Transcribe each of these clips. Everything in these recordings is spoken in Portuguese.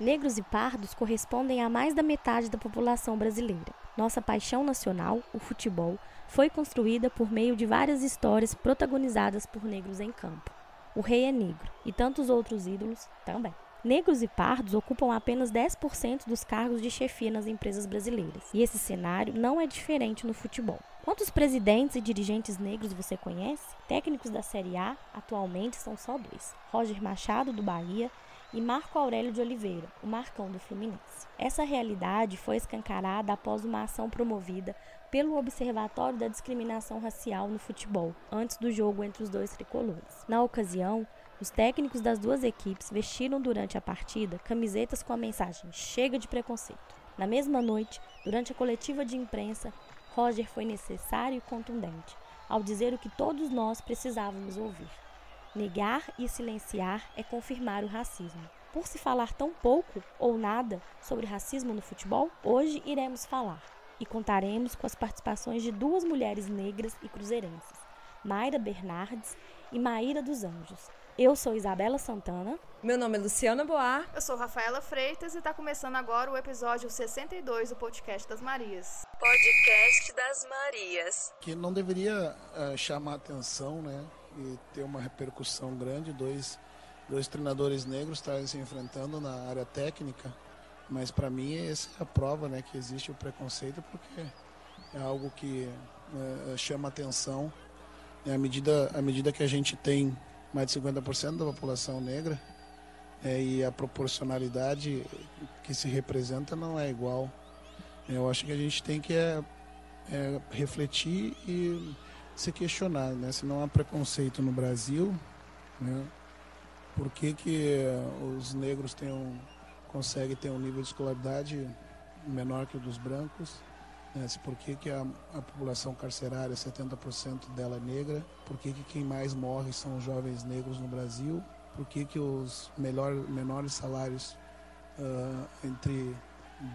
Negros e pardos correspondem a mais da metade da população brasileira. Nossa paixão nacional, o futebol, foi construída por meio de várias histórias protagonizadas por negros em campo. O Rei é Negro e tantos outros ídolos também. Negros e pardos ocupam apenas 10% dos cargos de chefia nas empresas brasileiras, e esse cenário não é diferente no futebol. Quantos presidentes e dirigentes negros você conhece? Técnicos da Série A atualmente são só dois: Roger Machado, do Bahia, e Marco Aurélio de Oliveira, o Marcão do Fluminense. Essa realidade foi escancarada após uma ação promovida pelo Observatório da Discriminação Racial no Futebol, antes do jogo entre os dois tricolores. Na ocasião, os técnicos das duas equipes vestiram durante a partida camisetas com a mensagem Chega de preconceito. Na mesma noite, durante a coletiva de imprensa, Roger foi necessário e contundente ao dizer o que todos nós precisávamos ouvir. Negar e silenciar é confirmar o racismo. Por se falar tão pouco ou nada sobre racismo no futebol, hoje iremos falar e contaremos com as participações de duas mulheres negras e cruzeirenses, Mayra Bernardes e Maíra dos Anjos. Eu sou Isabela Santana. Meu nome é Luciana Boar. Eu sou Rafaela Freitas e está começando agora o episódio 62 do Podcast das Marias. Podcast das Marias. Que não deveria uh, chamar atenção, né? E ter uma repercussão grande. Dois, dois treinadores negros estarem se enfrentando na área técnica, mas para mim essa é a prova né, que existe o preconceito, porque é algo que é, chama atenção. à, medida, à medida que a gente tem mais de 50% da população negra, é, e a proporcionalidade que se representa não é igual. Eu acho que a gente tem que é, é, refletir e se questionar, né? Se não há preconceito no Brasil, né? Por que, que os negros têm um, conseguem ter um nível de escolaridade menor que o dos brancos? Né? Por que, que a, a população carcerária, 70% dela é negra? Por que, que quem mais morre são os jovens negros no Brasil? Por que, que os melhor, menores salários uh, entre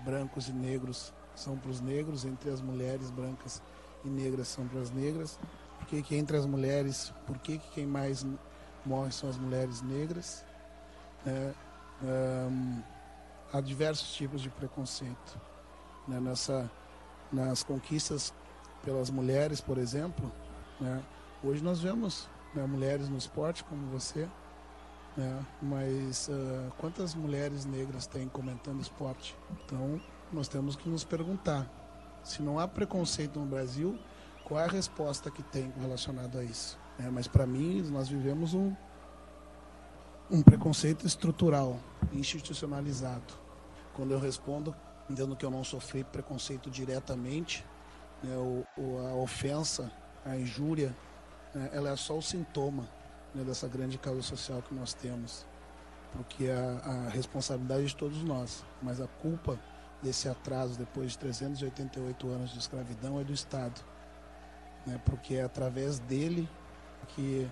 brancos e negros são para os negros, entre as mulheres brancas e negras são para as negras, por que, que entre as mulheres, por que, que quem mais morre são as mulheres negras. Né? Um, há diversos tipos de preconceito. Né? Nessa, nas conquistas pelas mulheres, por exemplo, né? hoje nós vemos né, mulheres no esporte como você, né? mas uh, quantas mulheres negras têm comentando esporte? Então nós temos que nos perguntar se não há preconceito no Brasil, qual é a resposta que tem relacionado a isso? É, mas para mim, nós vivemos um, um preconceito estrutural, institucionalizado. Quando eu respondo, entendo que eu não sofri preconceito diretamente, né, o, a ofensa, a injúria, né, ela é só o sintoma né, dessa grande causa social que nós temos. Porque a, a responsabilidade é de todos nós, mas a culpa desse atraso depois de 388 anos de escravidão é do Estado. Né? Porque é através dele que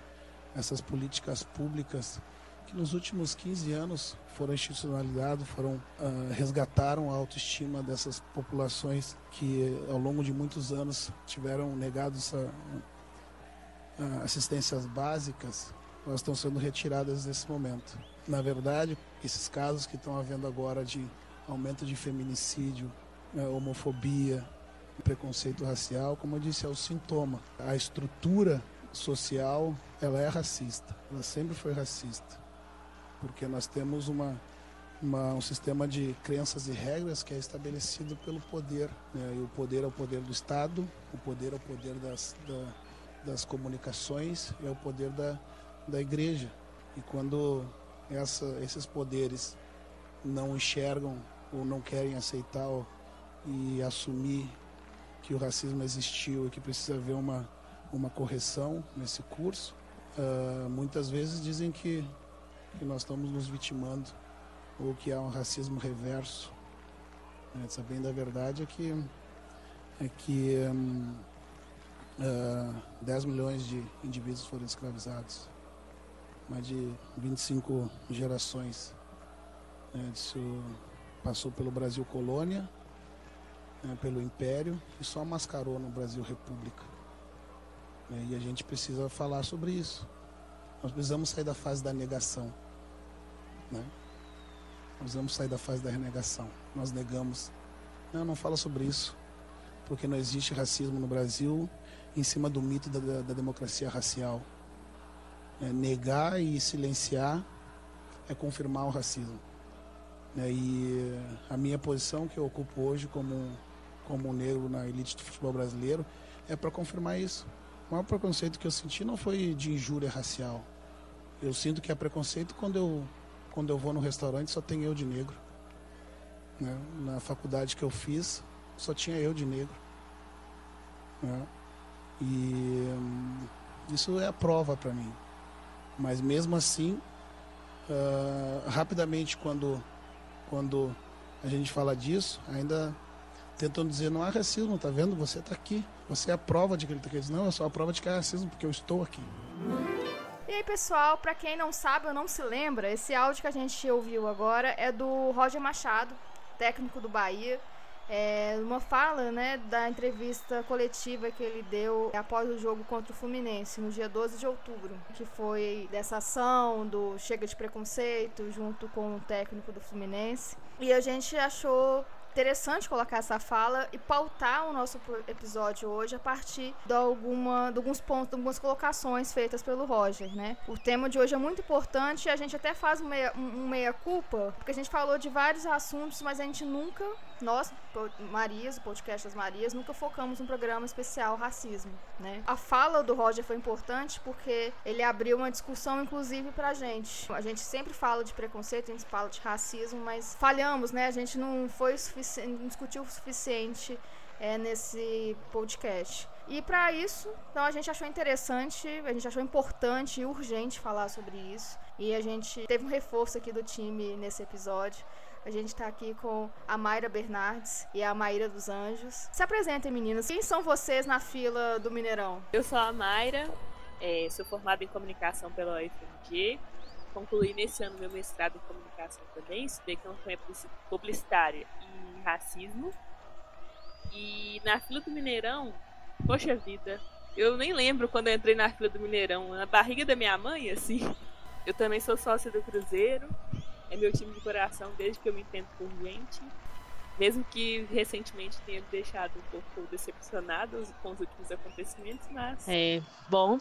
essas políticas públicas que nos últimos 15 anos foram institucionalizadas, foram uh, resgataram a autoestima dessas populações que ao longo de muitos anos tiveram negado essa, uh, assistências básicas, elas estão sendo retiradas nesse momento. Na verdade, esses casos que estão havendo agora de aumento de feminicídio, né, homofobia, preconceito racial, como eu disse, é o sintoma. A estrutura social, ela é racista, ela sempre foi racista, porque nós temos uma, uma um sistema de crenças e regras que é estabelecido pelo poder, né? e o poder é o poder do Estado, o poder é o poder das, da, das comunicações, é o poder da, da igreja. E quando essa, esses poderes não enxergam ou não querem aceitar e assumir que o racismo existiu e que precisa haver uma, uma correção nesse curso, uh, muitas vezes dizem que, que nós estamos nos vitimando ou que há um racismo reverso. Né? Sabendo a verdade é que, é que um, uh, 10 milhões de indivíduos foram escravizados, mais de 25 gerações. Né? Isso passou pelo Brasil colônia, né, pelo Império e só mascarou no Brasil República. Né, e a gente precisa falar sobre isso. Nós precisamos sair da fase da negação. Né? Nós vamos sair da fase da renegação. Nós negamos. Não, não fala sobre isso. Porque não existe racismo no Brasil em cima do mito da, da, da democracia racial. É, negar e silenciar é confirmar o racismo. É, e a minha posição que eu ocupo hoje como, como negro na elite do futebol brasileiro é para confirmar isso. O maior preconceito que eu senti não foi de injúria racial. Eu sinto que é preconceito quando eu quando eu vou no restaurante só tem eu de negro. Né? Na faculdade que eu fiz, só tinha eu de negro. Né? E hum, isso é a prova para mim. Mas mesmo assim, uh, rapidamente quando, quando a gente fala disso, ainda tentam dizer não há racismo, tá vendo? Você está aqui. Você é a prova de que ele está aqui. Não, eu sou a prova de que há racismo, porque eu estou aqui. E aí, pessoal, para quem não sabe ou não se lembra, esse áudio que a gente ouviu agora é do Roger Machado, técnico do Bahia. É uma fala né, da entrevista coletiva que ele deu após o jogo contra o Fluminense, no dia 12 de outubro, que foi dessa ação do Chega de Preconceito, junto com o técnico do Fluminense. E a gente achou interessante colocar essa fala e pautar o nosso episódio hoje a partir de, alguma, de alguns pontos, de algumas colocações feitas pelo Roger, né? O tema de hoje é muito importante e a gente até faz um meia, um, um meia culpa, porque a gente falou de vários assuntos, mas a gente nunca nós, Marias, o podcast das Marias, nunca focamos um programa especial racismo, né? A fala do Roger foi importante porque ele abriu uma discussão, inclusive, pra gente. A gente sempre fala de preconceito, a gente fala de racismo, mas falhamos, né? A gente não foi não discutiu o suficiente é, nesse podcast. E para isso, então a gente achou interessante, a gente achou importante e urgente falar sobre isso. E a gente teve um reforço aqui do time nesse episódio. A gente está aqui com a Mayra Bernardes e a Maíra dos Anjos. Se apresentem, meninas. Quem são vocês na fila do Mineirão? Eu sou a Mayra, é, sou formada em comunicação pela UFMG. Concluí nesse ano meu mestrado em comunicação também. Estudei campanha publicitária e racismo. E na fila do Mineirão, poxa vida, eu nem lembro quando eu entrei na fila do Mineirão. Na barriga da minha mãe, assim. Eu também sou sócia do Cruzeiro é meu time de coração desde que eu me entendo por gente. Mesmo que recentemente tenha deixado um pouco decepcionado com os últimos acontecimentos, mas. É, bom.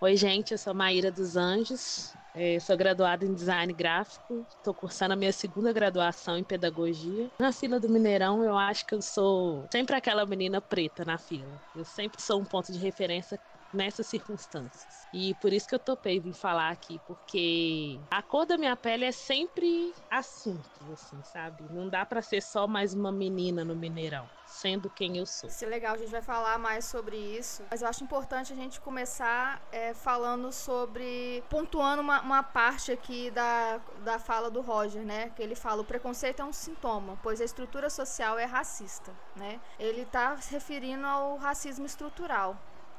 Oi, gente, eu sou Maíra dos Anjos. É, sou graduada em design gráfico. Estou cursando a minha segunda graduação em pedagogia. Na fila do Mineirão, eu acho que eu sou sempre aquela menina preta na fila. Eu sempre sou um ponto de referência nessas circunstâncias. E por isso que eu topei vir falar aqui, porque a cor da minha pele é sempre assunto, assim, sabe? Não dá para ser só mais uma menina no Mineirão, sendo quem eu sou. Isso é legal, a gente vai falar mais sobre isso, mas eu acho importante a gente começar é, falando sobre, pontuando uma, uma parte aqui da, da fala do Roger, né? Que ele fala, o preconceito é um sintoma, pois a estrutura social é racista, né? Ele está se referindo ao racismo estrutural.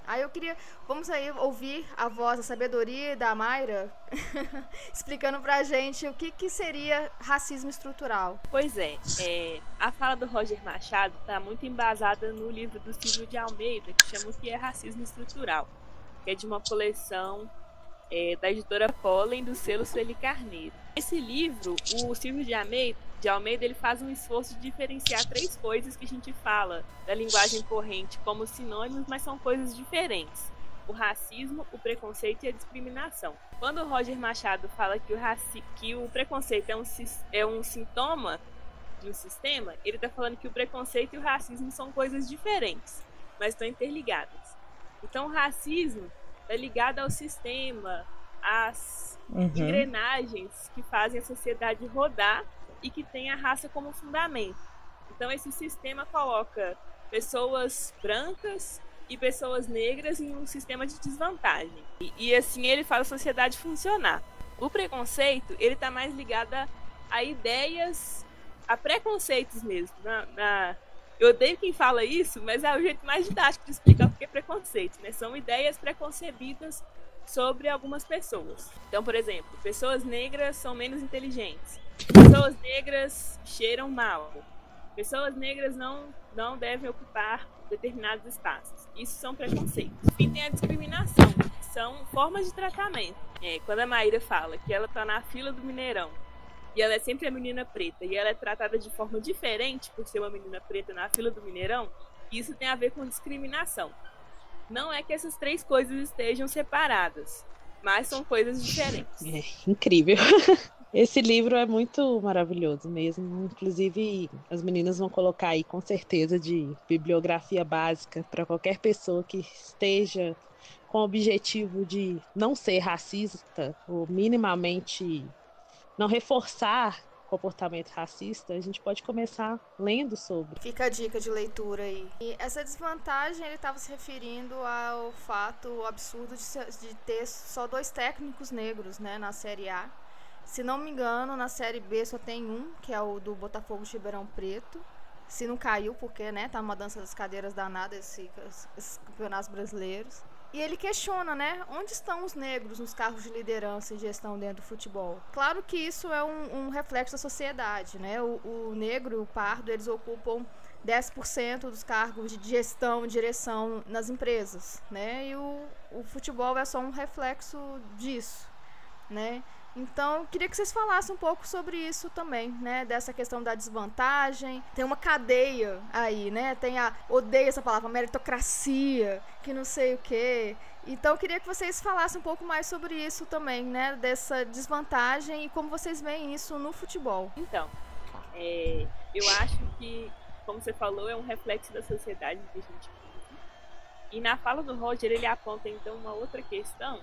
Aí eu queria, vamos aí ouvir a voz, a sabedoria da Mayra, explicando pra gente o que, que seria racismo estrutural. Pois é, é, a fala do Roger Machado está muito embasada no livro do Silvio de Almeida, que chama o que é racismo estrutural, que é de uma coleção é, da editora Pollen do selo Sueli Carneiro. Esse livro, o Silvio de Almeida, de Almeida ele faz um esforço de diferenciar três coisas que a gente fala da linguagem corrente como sinônimos, mas são coisas diferentes. O racismo, o preconceito e a discriminação. Quando o Roger Machado fala que o, raci que o preconceito é um, é um sintoma de um sistema, ele está falando que o preconceito e o racismo são coisas diferentes, mas estão interligadas. Então, o racismo é ligado ao sistema, às uhum. engrenagens que fazem a sociedade rodar e que tem a raça como fundamento. Então esse sistema coloca pessoas brancas e pessoas negras em um sistema de desvantagem. E, e assim ele faz a sociedade funcionar. O preconceito, ele está mais ligado a, ideias, a preconceitos mesmo. Na, na, eu odeio quem fala isso, mas é o jeito mais didático de explicar o que é preconceito. Né? São ideias preconcebidas sobre algumas pessoas. Então, por exemplo, pessoas negras são menos inteligentes. Pessoas negras cheiram mal. Pessoas negras não, não devem ocupar determinados espaços. Isso são preconceitos. E tem a discriminação, são formas de tratamento. É, quando a Maíra fala que ela está na fila do Mineirão e ela é sempre a menina preta, e ela é tratada de forma diferente por ser uma menina preta na fila do Mineirão, isso tem a ver com discriminação. Não é que essas três coisas estejam separadas, mas são coisas diferentes. É incrível. Esse livro é muito maravilhoso mesmo. Inclusive, as meninas vão colocar aí com certeza de bibliografia básica para qualquer pessoa que esteja com o objetivo de não ser racista ou minimamente não reforçar comportamento racista, a gente pode começar lendo sobre. Fica a dica de leitura aí. E essa desvantagem ele estava se referindo ao fato absurdo de, de, ter só dois técnicos negros, né, na Série A. Se não me engano, na Série B só tem um, que é o do Botafogo de Ribeirão Preto. Se não caiu, porque, né, tá uma dança das cadeiras danada esse, esses campeonatos brasileiros. E ele questiona, né, onde estão os negros nos cargos de liderança e gestão dentro do futebol? Claro que isso é um, um reflexo da sociedade, né? O, o negro e o pardo, eles ocupam 10% dos cargos de gestão e direção nas empresas, né? E o, o futebol é só um reflexo disso, né? Então, queria que vocês falassem um pouco sobre isso também, né? Dessa questão da desvantagem. Tem uma cadeia aí, né? Tem a. Odeio essa palavra, meritocracia, que não sei o quê. Então, queria que vocês falassem um pouco mais sobre isso também, né? Dessa desvantagem e como vocês veem isso no futebol. Então, é, eu acho que, como você falou, é um reflexo da sociedade que a gente vive. E na fala do Roger, ele aponta então uma outra questão,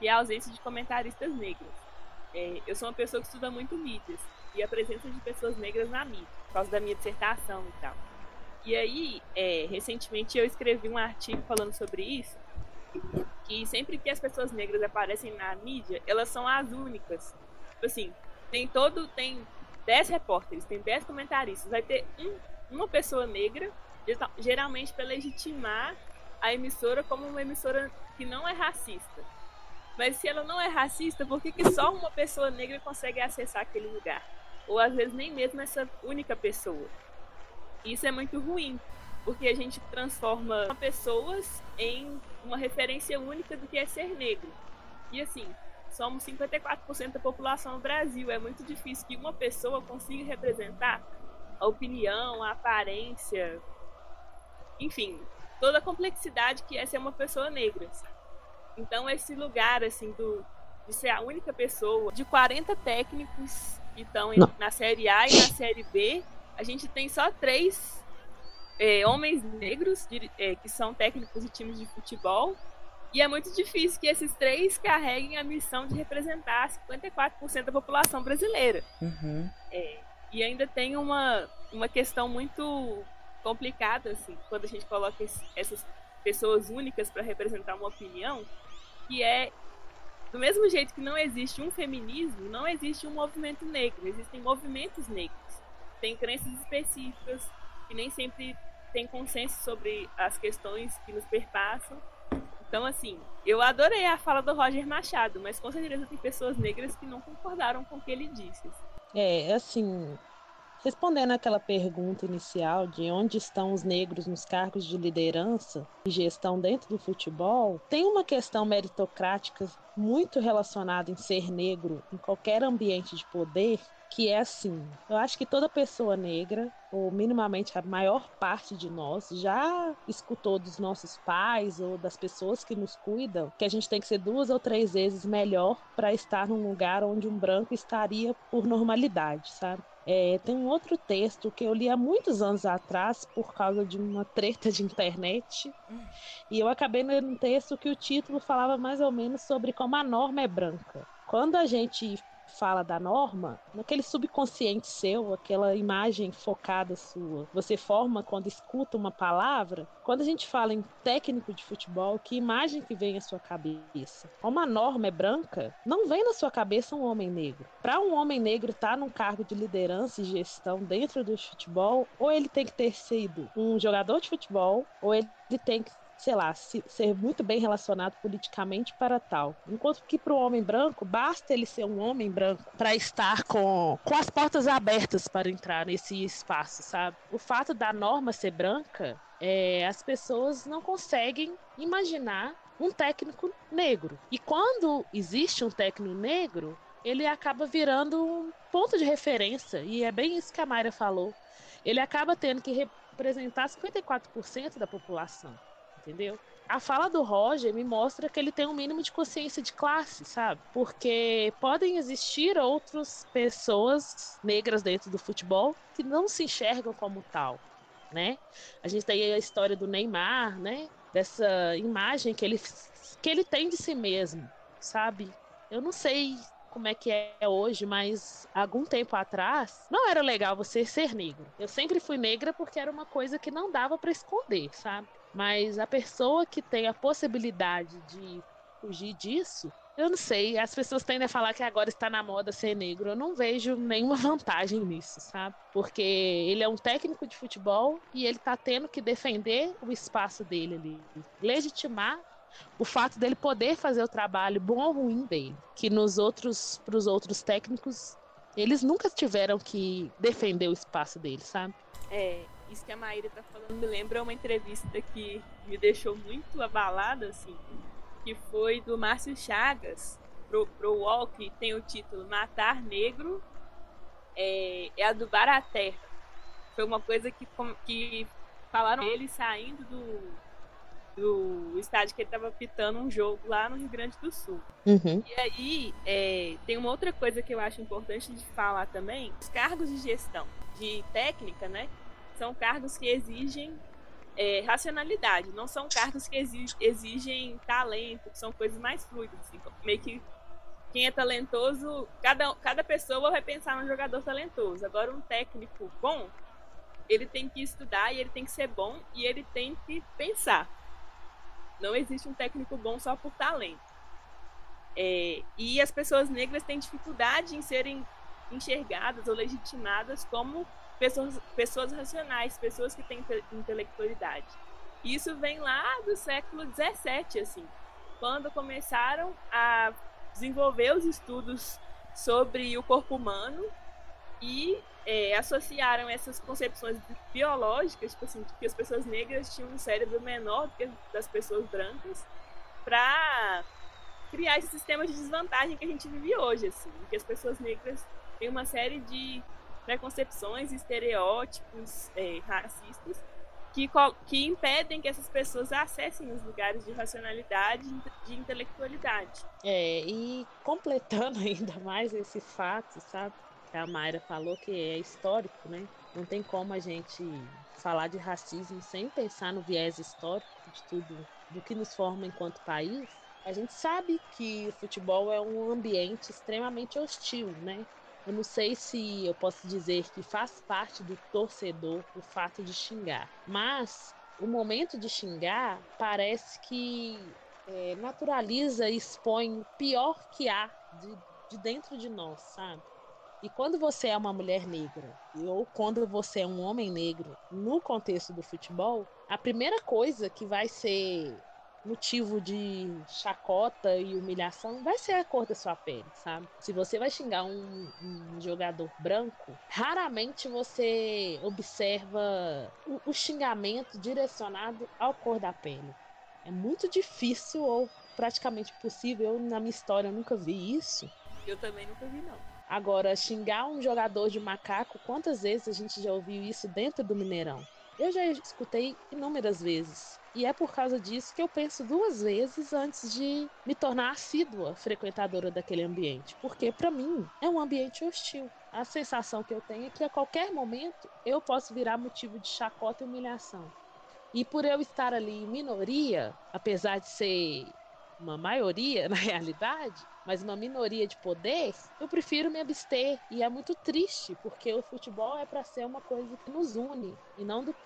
que é a ausência de comentaristas negros. É, eu sou uma pessoa que estuda muito mídias e a presença de pessoas negras na mídia, por causa da minha dissertação e tal. E aí, é, recentemente eu escrevi um artigo falando sobre isso, que sempre que as pessoas negras aparecem na mídia, elas são as únicas. Tipo assim, tem todo, tem 10 repórteres, tem 10 comentaristas, vai ter um, uma pessoa negra, geralmente para legitimar a emissora como uma emissora que não é racista. Mas se ela não é racista, por que, que só uma pessoa negra consegue acessar aquele lugar? Ou às vezes nem mesmo essa única pessoa. Isso é muito ruim, porque a gente transforma pessoas em uma referência única do que é ser negro. E assim, somos 54% da população no Brasil. É muito difícil que uma pessoa consiga representar a opinião, a aparência, enfim, toda a complexidade que é ser uma pessoa negra. Então, esse lugar, assim, do, de ser a única pessoa, de 40 técnicos que estão na Série A e na Série B, a gente tem só três é, homens negros de, é, que são técnicos de times de futebol. E é muito difícil que esses três carreguem a missão de representar 54% da população brasileira. Uhum. É, e ainda tem uma, uma questão muito complicada, assim, quando a gente coloca essas pessoas únicas para representar uma opinião, que é do mesmo jeito que não existe um feminismo, não existe um movimento negro, existem movimentos negros. Tem crenças específicas que nem sempre tem consenso sobre as questões que nos perpassam. Então, assim, eu adorei a fala do Roger Machado, mas com certeza tem pessoas negras que não concordaram com o que ele disse. É, assim, Respondendo àquela pergunta inicial de onde estão os negros nos cargos de liderança e gestão dentro do futebol, tem uma questão meritocrática muito relacionada em ser negro em qualquer ambiente de poder, que é assim: eu acho que toda pessoa negra, ou minimamente a maior parte de nós, já escutou dos nossos pais ou das pessoas que nos cuidam que a gente tem que ser duas ou três vezes melhor para estar num lugar onde um branco estaria por normalidade, sabe? É, tem um outro texto que eu li há muitos anos atrás por causa de uma treta de internet. E eu acabei lendo um texto que o título falava mais ou menos sobre como a norma é branca. Quando a gente fala da norma, naquele subconsciente seu, aquela imagem focada sua, você forma quando escuta uma palavra. Quando a gente fala em técnico de futebol, que imagem que vem à sua cabeça? Como a norma é branca, não vem na sua cabeça um homem negro. Para um homem negro estar tá num cargo de liderança e gestão dentro do futebol, ou ele tem que ter sido um jogador de futebol, ou ele tem que sei lá, se, ser muito bem relacionado politicamente para tal. Enquanto que para o homem branco, basta ele ser um homem branco para estar com, com as portas abertas para entrar nesse espaço, sabe? O fato da norma ser branca, é, as pessoas não conseguem imaginar um técnico negro. E quando existe um técnico negro, ele acaba virando um ponto de referência. E é bem isso que a Mayra falou. Ele acaba tendo que representar 54% da população. Entendeu? A fala do Roger me mostra que ele tem um mínimo de consciência de classe, sabe? Porque podem existir outras pessoas negras dentro do futebol que não se enxergam como tal, né? A gente tem a história do Neymar, né? Dessa imagem que ele, que ele tem de si mesmo, sabe? Eu não sei como é que é hoje, mas algum tempo atrás não era legal você ser negro. Eu sempre fui negra porque era uma coisa que não dava para esconder, sabe? Mas a pessoa que tem a possibilidade de fugir disso, eu não sei. As pessoas tendem a falar que agora está na moda ser negro. Eu não vejo nenhuma vantagem nisso, sabe? Porque ele é um técnico de futebol e ele está tendo que defender o espaço dele ali, legitimar o fato dele poder fazer o trabalho bom ou ruim dele, que nos outros para os outros técnicos eles nunca tiveram que defender o espaço dele, sabe? É, isso que a Maíra tá falando me lembra uma entrevista que me deixou muito abalada, assim, que foi do Márcio Chagas pro, pro UOL, que tem o título Matar Negro é, é adubar a terra. Foi uma coisa que, que falaram ele saindo do, do estádio que ele estava pitando um jogo lá no Rio Grande do Sul. Uhum. E aí, é, tem uma outra coisa que eu acho importante de falar também: os cargos de gestão, de técnica, né? São cargos que exigem é, racionalidade, não são cargos que exigem, talento, que são coisas mais fluidas. Assim, meio que quem é talentoso, cada, cada pessoa vai pensar num jogador talentoso. Agora, um técnico bom, ele tem que estudar e ele tem que ser bom e ele tem que pensar. Não existe um técnico bom só por talento. É, e as pessoas negras têm dificuldade em serem enxergadas ou legitimadas como pessoas, pessoas racionais, pessoas que têm intelectualidade. Isso vem lá do século XVII, assim, quando começaram a desenvolver os estudos sobre o corpo humano e é, associaram essas concepções biológicas, tipo assim, que as pessoas negras tinham um cérebro menor do que das pessoas brancas, para criar esse sistema de desvantagem que a gente vive hoje, assim, que as pessoas negras têm uma série de preconcepções, estereótipos é, racistas que, que impedem que essas pessoas acessem os lugares de racionalidade, de intelectualidade. É, e completando ainda mais esse fato, sabe? que a Mayra falou, que é histórico, né? Não tem como a gente falar de racismo sem pensar no viés histórico de tudo, do que nos forma enquanto país. A gente sabe que o futebol é um ambiente extremamente hostil, né? Eu não sei se eu posso dizer que faz parte do torcedor o fato de xingar, mas o momento de xingar parece que é, naturaliza e expõe o pior que há de, de dentro de nós, sabe? E quando você é uma mulher negra, ou quando você é um homem negro no contexto do futebol, a primeira coisa que vai ser motivo de chacota e humilhação vai ser a cor da sua pele, sabe? Se você vai xingar um, um jogador branco, raramente você observa o, o xingamento direcionado à cor da pele. É muito difícil ou praticamente impossível. Eu, na minha história, eu nunca vi isso. Eu também nunca vi, não. Agora, xingar um jogador de macaco, quantas vezes a gente já ouviu isso dentro do Mineirão? Eu já escutei inúmeras vezes. E é por causa disso que eu penso duas vezes antes de me tornar assídua frequentadora daquele ambiente. Porque, para mim, é um ambiente hostil. A sensação que eu tenho é que a qualquer momento eu posso virar motivo de chacota e humilhação. E por eu estar ali em minoria, apesar de ser uma maioria na realidade, mas uma minoria de poder, eu prefiro me abster. E é muito triste, porque o futebol é para ser uma coisa que nos une e não, do,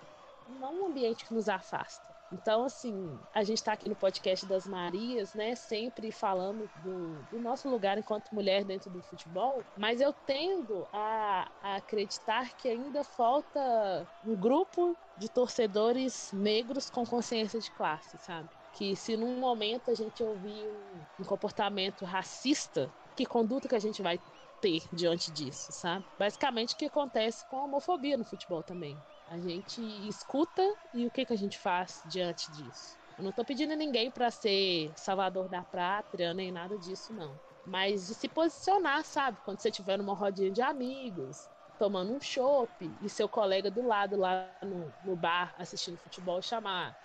não um ambiente que nos afasta. Então, assim, a gente está aqui no podcast das Marias, né? Sempre falando do, do, nosso lugar enquanto mulher dentro do futebol, mas eu tendo a, a, acreditar que ainda falta um grupo de torcedores negros com consciência de classe, sabe? que se num momento a gente ouvir um, um comportamento racista, que conduta que a gente vai ter diante disso, sabe? Basicamente o que acontece com a homofobia no futebol também. A gente escuta e o que, que a gente faz diante disso? Eu não tô pedindo ninguém para ser salvador da pátria, nem nada disso, não. mas de se posicionar, sabe? Quando você estiver numa rodinha de amigos, tomando um chopp, e seu colega do lado lá no, no bar assistindo futebol chamar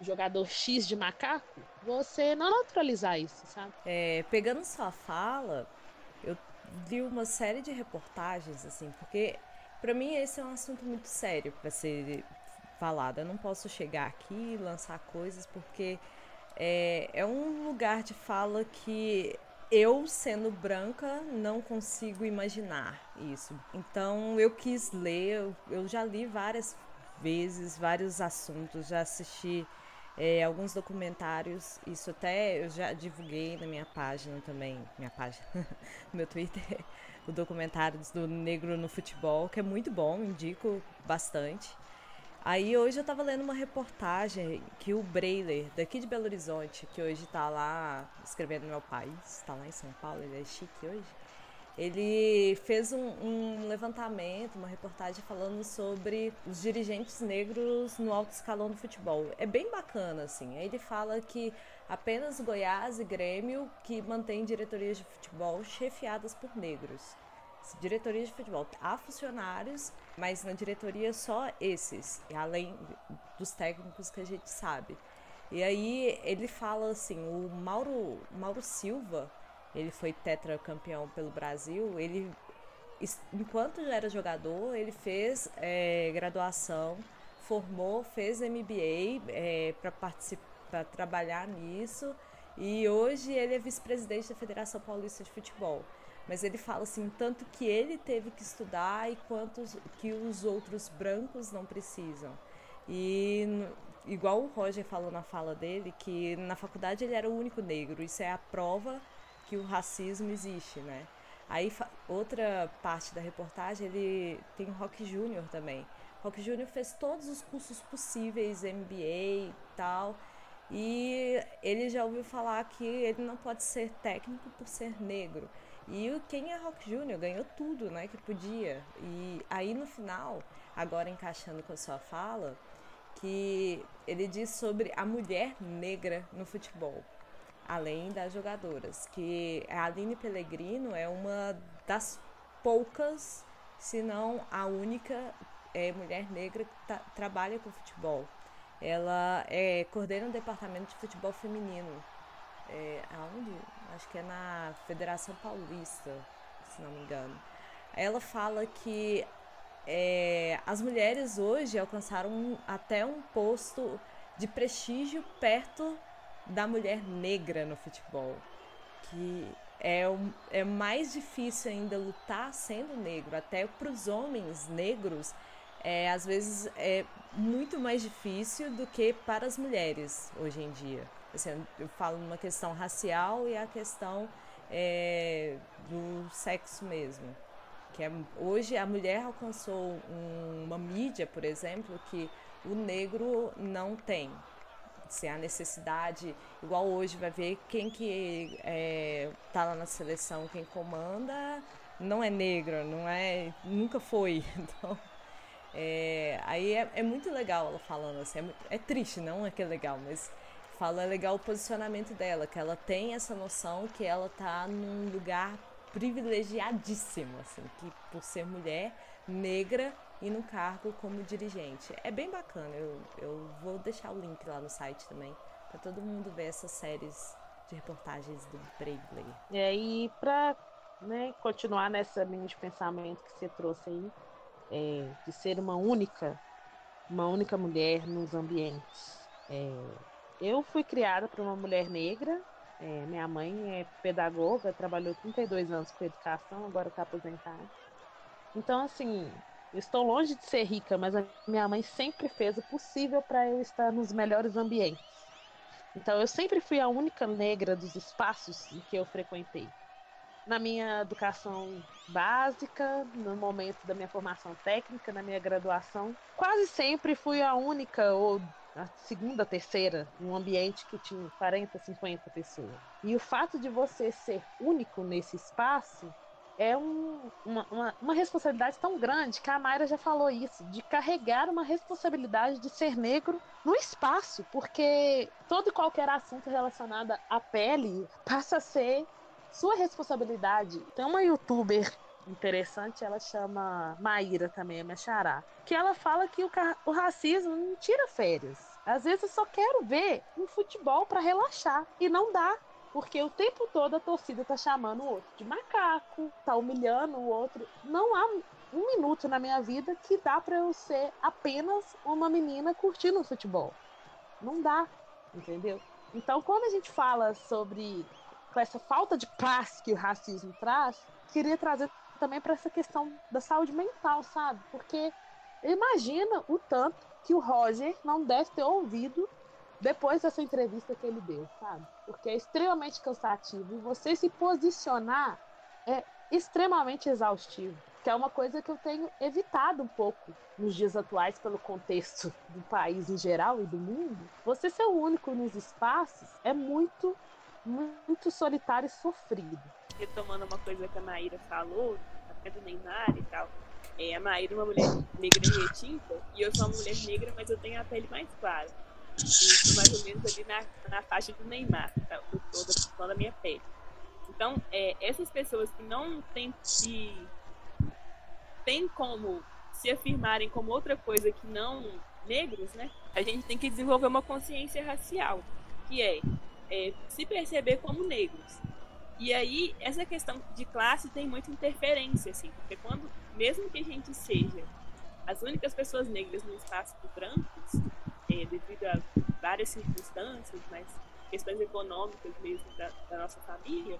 jogador X de macaco, você não naturalizar isso, sabe? É, pegando sua fala, eu vi uma série de reportagens, assim, porque para mim esse é um assunto muito sério para ser falado. Eu não posso chegar aqui e lançar coisas porque é, é um lugar de fala que eu, sendo branca, não consigo imaginar isso. Então eu quis ler, eu, já li várias vezes, vários assuntos, já assisti é, alguns documentários, isso até eu já divulguei na minha página também, minha página, no meu Twitter, o documentário do Negro no Futebol, que é muito bom, indico bastante. Aí hoje eu tava lendo uma reportagem que o Breiler, daqui de Belo Horizonte, que hoje tá lá escrevendo no meu país, tá lá em São Paulo, ele é chique hoje ele fez um, um, levantamento, uma reportagem falando sobre os dirigentes negros no alto escalão do futebol. É bem bacana, assim. Aí ele fala que apenas Goiás e Grêmio que mantêm diretorias de futebol chefiadas por negros. Diretoria de futebol. Há funcionários, mas na diretoria só esses, além dos técnicos que a gente sabe. E aí ele fala assim, o Mauro, Mauro Silva, ele foi tetracampeão pelo Brasil. Ele, enquanto era jogador, ele fez é, graduação, formou, fez MBA é, para participar, trabalhar nisso. E hoje ele é vice-presidente da Federação Paulista de Futebol. Mas ele fala assim, tanto que ele teve que estudar e quanto que os outros brancos não precisam. E igual o Roger falou na fala dele, que na faculdade ele era o único negro. Isso é a prova que o racismo existe, né? Aí outra parte da reportagem, ele tem Rock Júnior também. Rock Júnior fez todos os cursos possíveis, MBA e tal. E ele já ouviu falar que ele não pode ser técnico por ser negro. E quem é Rock Júnior ganhou tudo, né, que podia. E aí no final, agora encaixando com a sua fala, que ele diz sobre a mulher negra no futebol além das jogadoras, que a Aline Pellegrino é uma das poucas, se não a única é, mulher negra que tá, trabalha com futebol. Ela é, coordena o departamento de futebol feminino. É, aonde? Acho que é na Federação Paulista, se não me engano. Ela fala que é, as mulheres hoje alcançaram um, até um posto de prestígio perto da mulher negra no futebol. Que é, é mais difícil ainda lutar sendo negro, até para os homens negros. É, às vezes é muito mais difícil do que para as mulheres hoje em dia. Assim, eu falo numa questão racial e a questão é, do sexo mesmo. Que é, hoje a mulher alcançou um, uma mídia, por exemplo, que o negro não tem se há necessidade, igual hoje vai ver quem que está é, tá lá na seleção, quem comanda não é negro, não é, nunca foi. Então, é, aí é, é, muito legal ela falando assim, é, é, triste, não é que é legal, mas fala é legal o posicionamento dela, que ela tem essa noção que ela tá num lugar privilegiadíssimo, assim, que por ser mulher negra e no cargo como dirigente. É bem bacana, eu, eu vou deixar o link lá no site também, para todo mundo ver essas séries de reportagens do Bravely. É, e para né, continuar nessa linha de pensamento que você trouxe aí, é, de ser uma única, uma única mulher nos ambientes. É, eu fui criada por uma mulher negra, é, minha mãe é pedagoga, trabalhou 32 anos com educação, agora está aposentada. Então, assim, estou longe de ser rica, mas a minha mãe sempre fez o possível para eu estar nos melhores ambientes. Então eu sempre fui a única negra dos espaços em que eu frequentei. Na minha educação básica, no momento da minha formação técnica, na minha graduação, quase sempre fui a única ou a segunda, terceira, num ambiente que tinha 40, 50 pessoas. E o fato de você ser único nesse espaço é um, uma, uma, uma, responsabilidade tão grande que a Mayra já falou isso, de carregar uma responsabilidade de ser negro no espaço, porque todo e qualquer assunto relacionado à pele passa a ser sua responsabilidade. Tem uma youtuber interessante, ela chama Maíra também, a minha xará, que ela fala que o, o racismo não tira férias. Às vezes eu só quero ver um futebol para relaxar e não dá. Porque o tempo todo a torcida tá chamando o outro de macaco, tá humilhando o outro. Não há um minuto na minha vida que dá para eu ser apenas uma menina curtindo o futebol. Não dá, entendeu? Então, quando a gente fala sobre essa falta de classe que o racismo traz, queria trazer também para essa questão da saúde mental, sabe? Porque imagina o tanto que o Roger não deve ter ouvido depois dessa entrevista que ele deu, sabe? Porque é extremamente cansativo e você se posicionar é extremamente exaustivo, que é uma coisa que eu tenho evitado um pouco nos dias atuais pelo contexto do país em geral e do mundo. Você ser o único nos espaços é muito muito solitário e sofrido. Retomando uma coisa que a Maíra falou, até do Neymar e tal. É, a Maíra é uma mulher negra retinta, e eu sou uma mulher negra, mas eu tenho a pele mais clara. Estou mais ou menos ali na, na faixa do Neymar, tá? toda da minha pele. Então, é, essas pessoas que não têm se tem como se afirmarem como outra coisa que não negros, né? A gente tem que desenvolver uma consciência racial, que é é, se perceber como negros. E aí, essa questão de classe tem muita interferência, assim, porque quando, mesmo que a gente seja as únicas pessoas negras no espaço de brancos, é, devido a várias circunstâncias, mas questões econômicas mesmo da, da nossa família,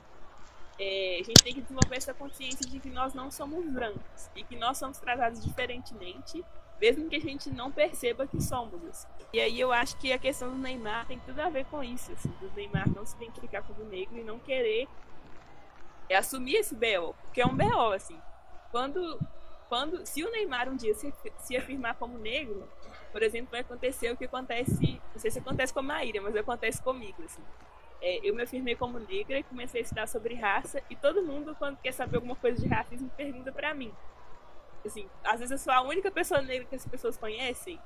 é, a gente tem que desenvolver essa consciência de que nós não somos brancos e que nós somos tratados diferentemente mesmo que a gente não perceba que somos. Assim. E aí eu acho que a questão do Neymar tem tudo a ver com isso, assim, do Neymar não se identificar como negro e não querer assumir esse BO, porque é um BO, assim. Quando, quando, se o Neymar um dia se, se afirmar como negro, por exemplo, vai acontecer o que acontece, não sei se acontece com a Maíra, mas acontece comigo, assim. É, eu me afirmei como negra e comecei a estudar sobre raça e todo mundo, quando quer saber alguma coisa de racismo, pergunta para mim. Assim, às vezes eu sou a única pessoa negra que as pessoas conhecem,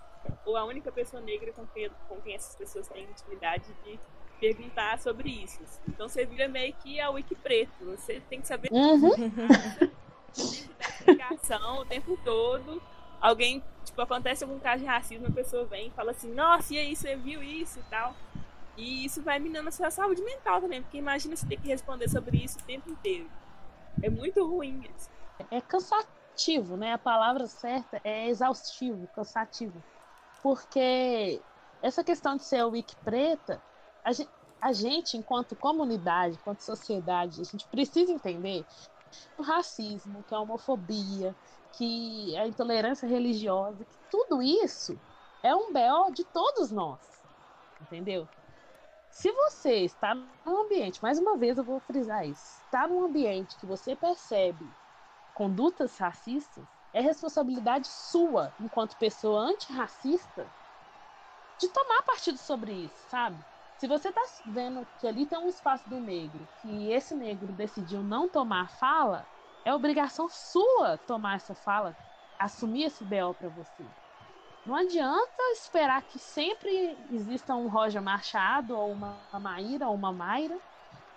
ou a única pessoa negra com quem, com quem essas pessoas têm intimidade de perguntar sobre isso. Então você vira meio que a wiki preto. Você tem que saber. Uhum. Explicação o tempo todo. Alguém, tipo, acontece algum caso de racismo, a pessoa vem e fala assim, nossa, e aí, você viu isso e tal. E isso vai minando a sua saúde mental também, porque imagina você ter que responder sobre isso o tempo inteiro. É muito ruim isso. É cansativo cansativo, né? A palavra certa é exaustivo, cansativo. Porque essa questão de ser a wiki preta, a gente, a gente, enquanto comunidade, enquanto sociedade, a gente precisa entender o racismo, que a homofobia, que a intolerância religiosa, que tudo isso é um BO de todos nós, entendeu? Se você está num ambiente, mais uma vez eu vou frisar isso, está num ambiente que você percebe condutas racistas, é responsabilidade sua, enquanto pessoa antirracista, de tomar partido sobre isso, sabe? Se você está vendo que ali tem um espaço do negro, que esse negro decidiu não tomar fala, é obrigação sua tomar essa fala, assumir esse BO para você. Não adianta esperar que sempre exista um Roger Machado, ou uma Maíra, ou uma Mayra,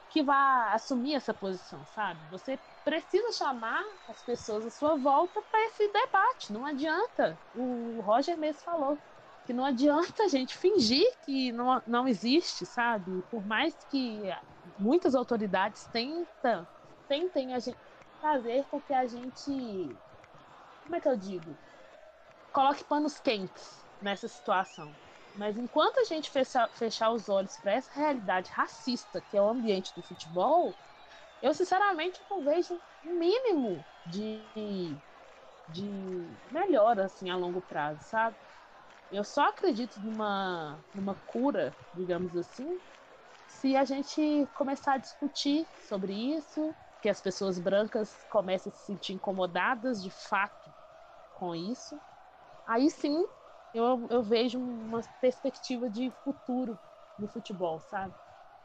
que vá assumir essa posição, sabe? Você precisa chamar as pessoas à sua volta para esse debate. Não adianta. O Roger mesmo falou que não adianta a gente fingir que não, não existe, sabe? Por mais que muitas autoridades tentam, tentem a gente fazer com que a gente. Como é que eu digo? Coloque panos quentes nessa situação. Mas enquanto a gente fechar, fechar os olhos para essa realidade racista que é o ambiente do futebol, eu sinceramente não vejo um mínimo de, de melhora assim, a longo prazo, sabe? Eu só acredito numa, numa cura, digamos assim, se a gente começar a discutir sobre isso, que as pessoas brancas comecem a se sentir incomodadas de fato com isso. Aí sim eu, eu vejo uma perspectiva de futuro no futebol, sabe?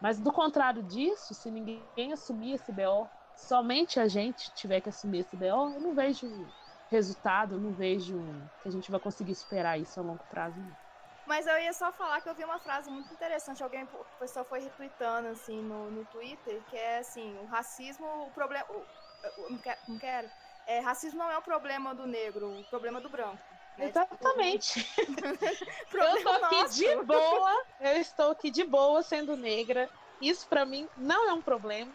Mas do contrário disso, se ninguém assumir esse BO, somente a gente tiver que assumir esse BO, eu não vejo resultado, eu não vejo que a gente vai conseguir superar isso a longo prazo. Mas eu ia só falar que eu vi uma frase muito interessante. Alguém, o pessoal foi retweetando assim no, no Twitter, que é assim, o racismo, o problema. Não quero. É, racismo não é o problema do negro, o problema do branco. Exatamente. eu estou aqui nosso. de boa, eu estou aqui de boa sendo negra. Isso para mim não é um problema,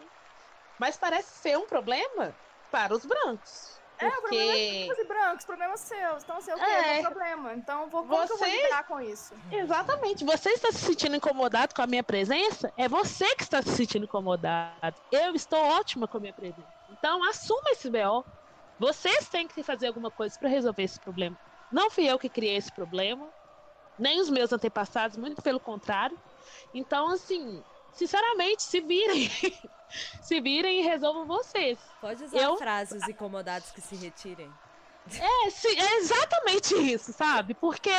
mas parece ser um problema para os brancos. É, porque... o problema é os brancos, problema seu. Então, seu é, é o problema. Então, vou, você... eu vou lidar com isso? Exatamente. Você está se sentindo incomodado com a minha presença? É você que está se sentindo incomodado. Eu estou ótima com a minha presença. Então, assuma esse BO. Vocês têm que fazer alguma coisa para resolver esse problema. Não fui eu que criei esse problema, nem os meus antepassados, muito pelo contrário. Então, assim, sinceramente, se virem. se virem e resolvam vocês. Pode usar eu... frases incomodados que se retirem. É, sim, é exatamente isso, sabe? Porque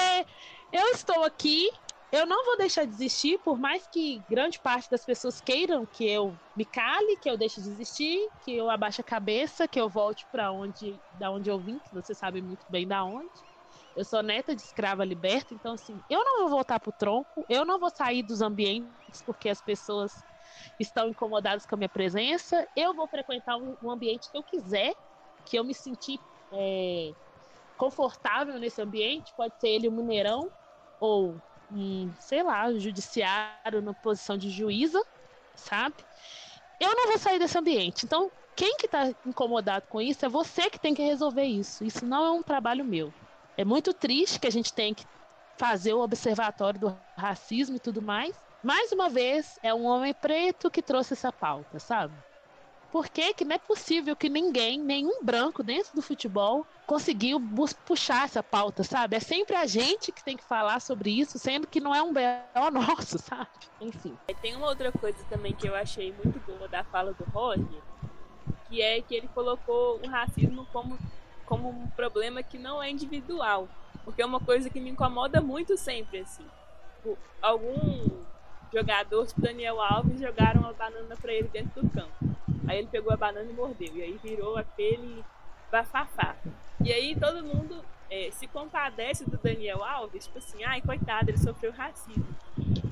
eu estou aqui, eu não vou deixar de existir, por mais que grande parte das pessoas queiram que eu me cale, que eu deixe de existir, que eu abaixe a cabeça, que eu volte para onde, da onde eu vim, que você sabe muito bem da onde. Eu sou neta de escrava liberta, então assim, eu não vou voltar pro tronco, eu não vou sair dos ambientes porque as pessoas estão incomodadas com a minha presença. Eu vou frequentar um, ambiente que eu quiser, que eu me sentir é, confortável nesse ambiente. Pode ser ele um Mineirão ou um, sei lá, um judiciário na posição de juíza, sabe? Eu não vou sair desse ambiente. Então, quem que está incomodado com isso é você que tem que resolver isso. Isso não é um trabalho meu. É muito triste que a gente tem que fazer o observatório do racismo e tudo mais. Mais uma vez, é um homem preto que trouxe essa pauta, sabe? Por que, não é possível que ninguém, nenhum branco dentro do futebol, conseguiu puxar essa pauta, sabe? É sempre a gente que tem que falar sobre isso, sendo que não é um BO nosso, sabe? Enfim. Tem uma outra coisa também que eu achei muito boa da fala do Roger, que é que ele colocou o racismo como como um problema que não é individual. Porque é uma coisa que me incomoda muito sempre, assim. Tipo, algum jogador, tipo Daniel Alves, jogaram uma banana para ele dentro do campo. Aí ele pegou a banana e mordeu. E aí virou aquele bafafá. E aí todo mundo é, se compadece do Daniel Alves, tipo assim, ai, coitado, ele sofreu racismo.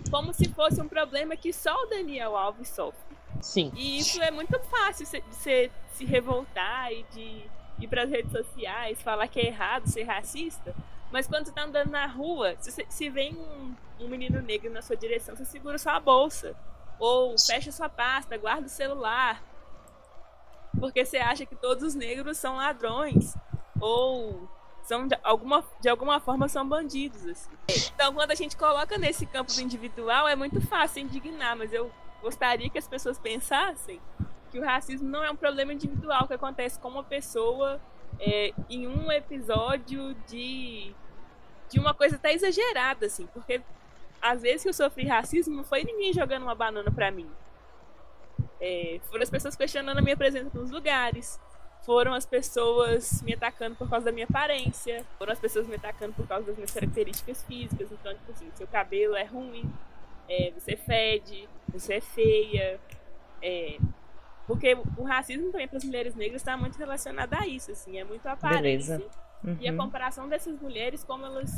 Como se fosse um problema que só o Daniel Alves sofre. Sim. E isso é muito fácil de se revoltar e de ir para as redes sociais, falar que é errado ser racista, mas quando você tá andando na rua, se, se vem um, um menino negro na sua direção, você segura sua bolsa. Ou fecha sua pasta, guarda o celular. Porque você acha que todos os negros são ladrões. Ou são de alguma, de alguma forma são bandidos. Assim. Então, quando a gente coloca nesse campo do individual, é muito fácil indignar, mas eu gostaria que as pessoas pensassem que o racismo não é um problema individual que acontece com uma pessoa é, em um episódio de, de uma coisa até exagerada, assim, porque às vezes que eu sofri racismo não foi ninguém jogando uma banana para mim. É, foram as pessoas questionando a minha presença nos lugares, foram as pessoas me atacando por causa da minha aparência, foram as pessoas me atacando por causa das minhas características físicas, então, tipo assim, seu cabelo é ruim, é, você fede, você é feia, é, porque o racismo também para as mulheres negras está muito relacionado a isso, assim, é muito aparência. Uhum. E a uhum. comparação dessas mulheres, como elas.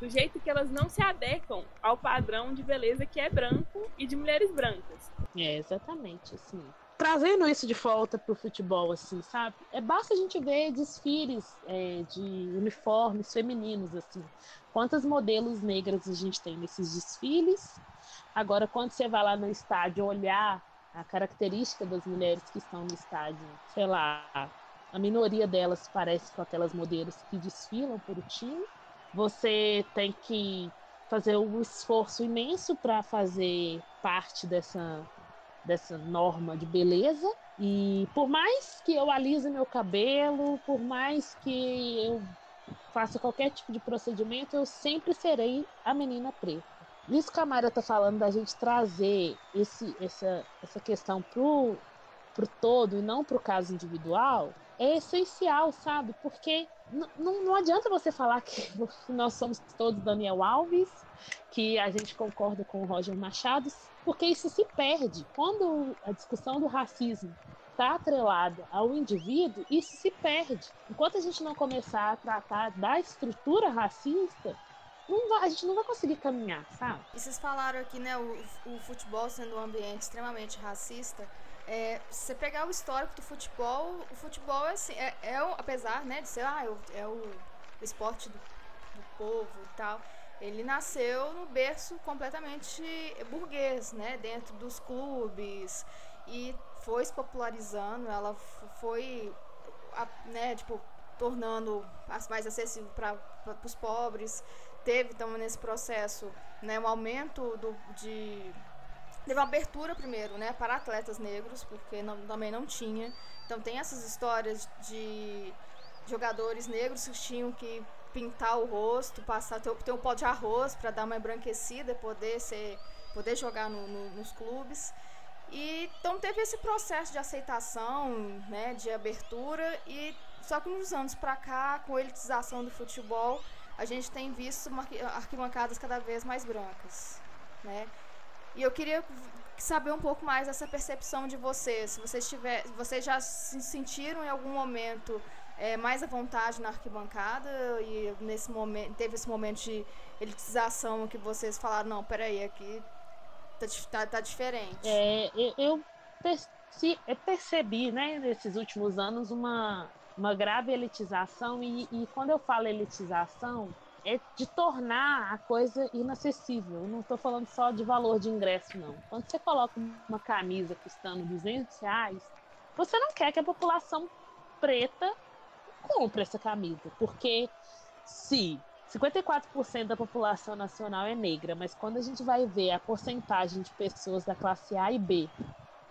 Do jeito que elas não se adequam ao padrão de beleza que é branco e de mulheres brancas. É, exatamente, assim. Trazendo isso de volta pro futebol, assim, sabe? É basta a gente ver desfiles é, de uniformes femininos, assim. Quantas modelos negras a gente tem nesses desfiles? Agora, quando você vai lá no estádio olhar a característica das mulheres que estão no estádio, sei lá, a minoria delas parece com aquelas modelos que desfilam por o time. Você tem que fazer um esforço imenso para fazer parte dessa, dessa norma de beleza. E por mais que eu alise meu cabelo, por mais que eu faça qualquer tipo de procedimento, eu sempre serei a menina preta. Isso que a Mayra tá falando da gente trazer esse, essa, essa questão pro, pro todo e não pro caso individual é essencial, sabe? Porque não adianta você falar que nós somos todos Daniel Alves, que a gente concorda com o Roger Machado, porque isso se perde. Quando a discussão do racismo está atrelada ao indivíduo, isso se perde. Enquanto a gente não começar a tratar da estrutura racista, não vai, a gente não vai conseguir caminhar, sabe? E vocês falaram aqui, né, o, o futebol sendo um ambiente extremamente racista. É, se você pegar o histórico do futebol, o futebol é assim, é, é apesar né, de ser ah, é, o, o esporte do, do povo e tal, ele nasceu no berço completamente burguês, né, dentro dos clubes e foi se popularizando, ela foi, né, tipo, tornando mais acessível para os pobres. Teve então nesse processo, né, um aumento do, de teve uma abertura primeiro, né, para atletas negros, porque não, também não tinha. Então tem essas histórias de jogadores negros que tinham que pintar o rosto, passar ter, ter um pó de arroz para dar uma embranquecida, poder ser, poder jogar no, no, nos clubes. E então teve esse processo de aceitação, né, de abertura e só que nos anos para cá, com a elitização do futebol, a gente tem visto arquibancadas cada vez mais brancas, né? E eu queria saber um pouco mais dessa percepção de vocês. Se vocês, tiver, vocês já se sentiram em algum momento é, mais à vontade na arquibancada e nesse momento teve esse momento de elitização que vocês falaram, não, peraí, aqui tá, tá, tá diferente. É, eu, eu percebi, né, nesses últimos anos uma, uma grave elitização e, e quando eu falo elitização é de tornar a coisa inacessível. Eu não estou falando só de valor de ingresso, não. Quando você coloca uma camisa custando 200 reais, você não quer que a população preta compre essa camisa, porque se 54% da população nacional é negra, mas quando a gente vai ver a porcentagem de pessoas da classe A e B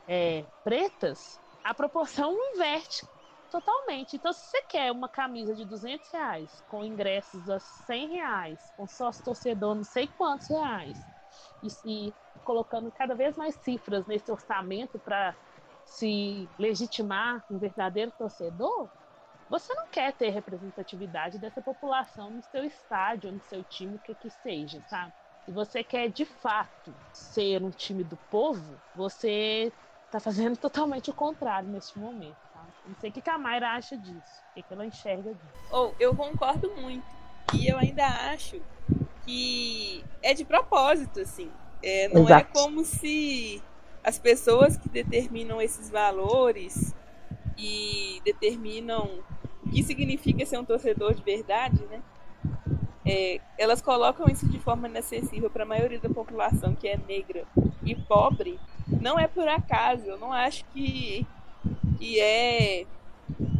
é, pretas, a proporção inverte totalmente. Então, se você quer uma camisa de 200 reais, com ingressos a 100 reais, com sócio torcedor não sei quantos reais, e, e colocando cada vez mais cifras nesse orçamento para se legitimar um verdadeiro torcedor, você não quer ter representatividade dessa população no seu estádio, no seu time, o que que seja, sabe? Se você quer de fato ser um time do povo, você está fazendo totalmente o contrário neste momento. Não sei o que a Mayra acha disso, o que ela enxerga disso. Ou oh, eu concordo muito. E eu ainda acho que é de propósito, assim. É, não é Exato. é como se as pessoas que determinam esses valores e determinam o que significa ser um torcedor de verdade, né? É, elas colocam isso de forma inacessível para a maioria da população que é negra e pobre, não é por acaso. Eu não acho que, que é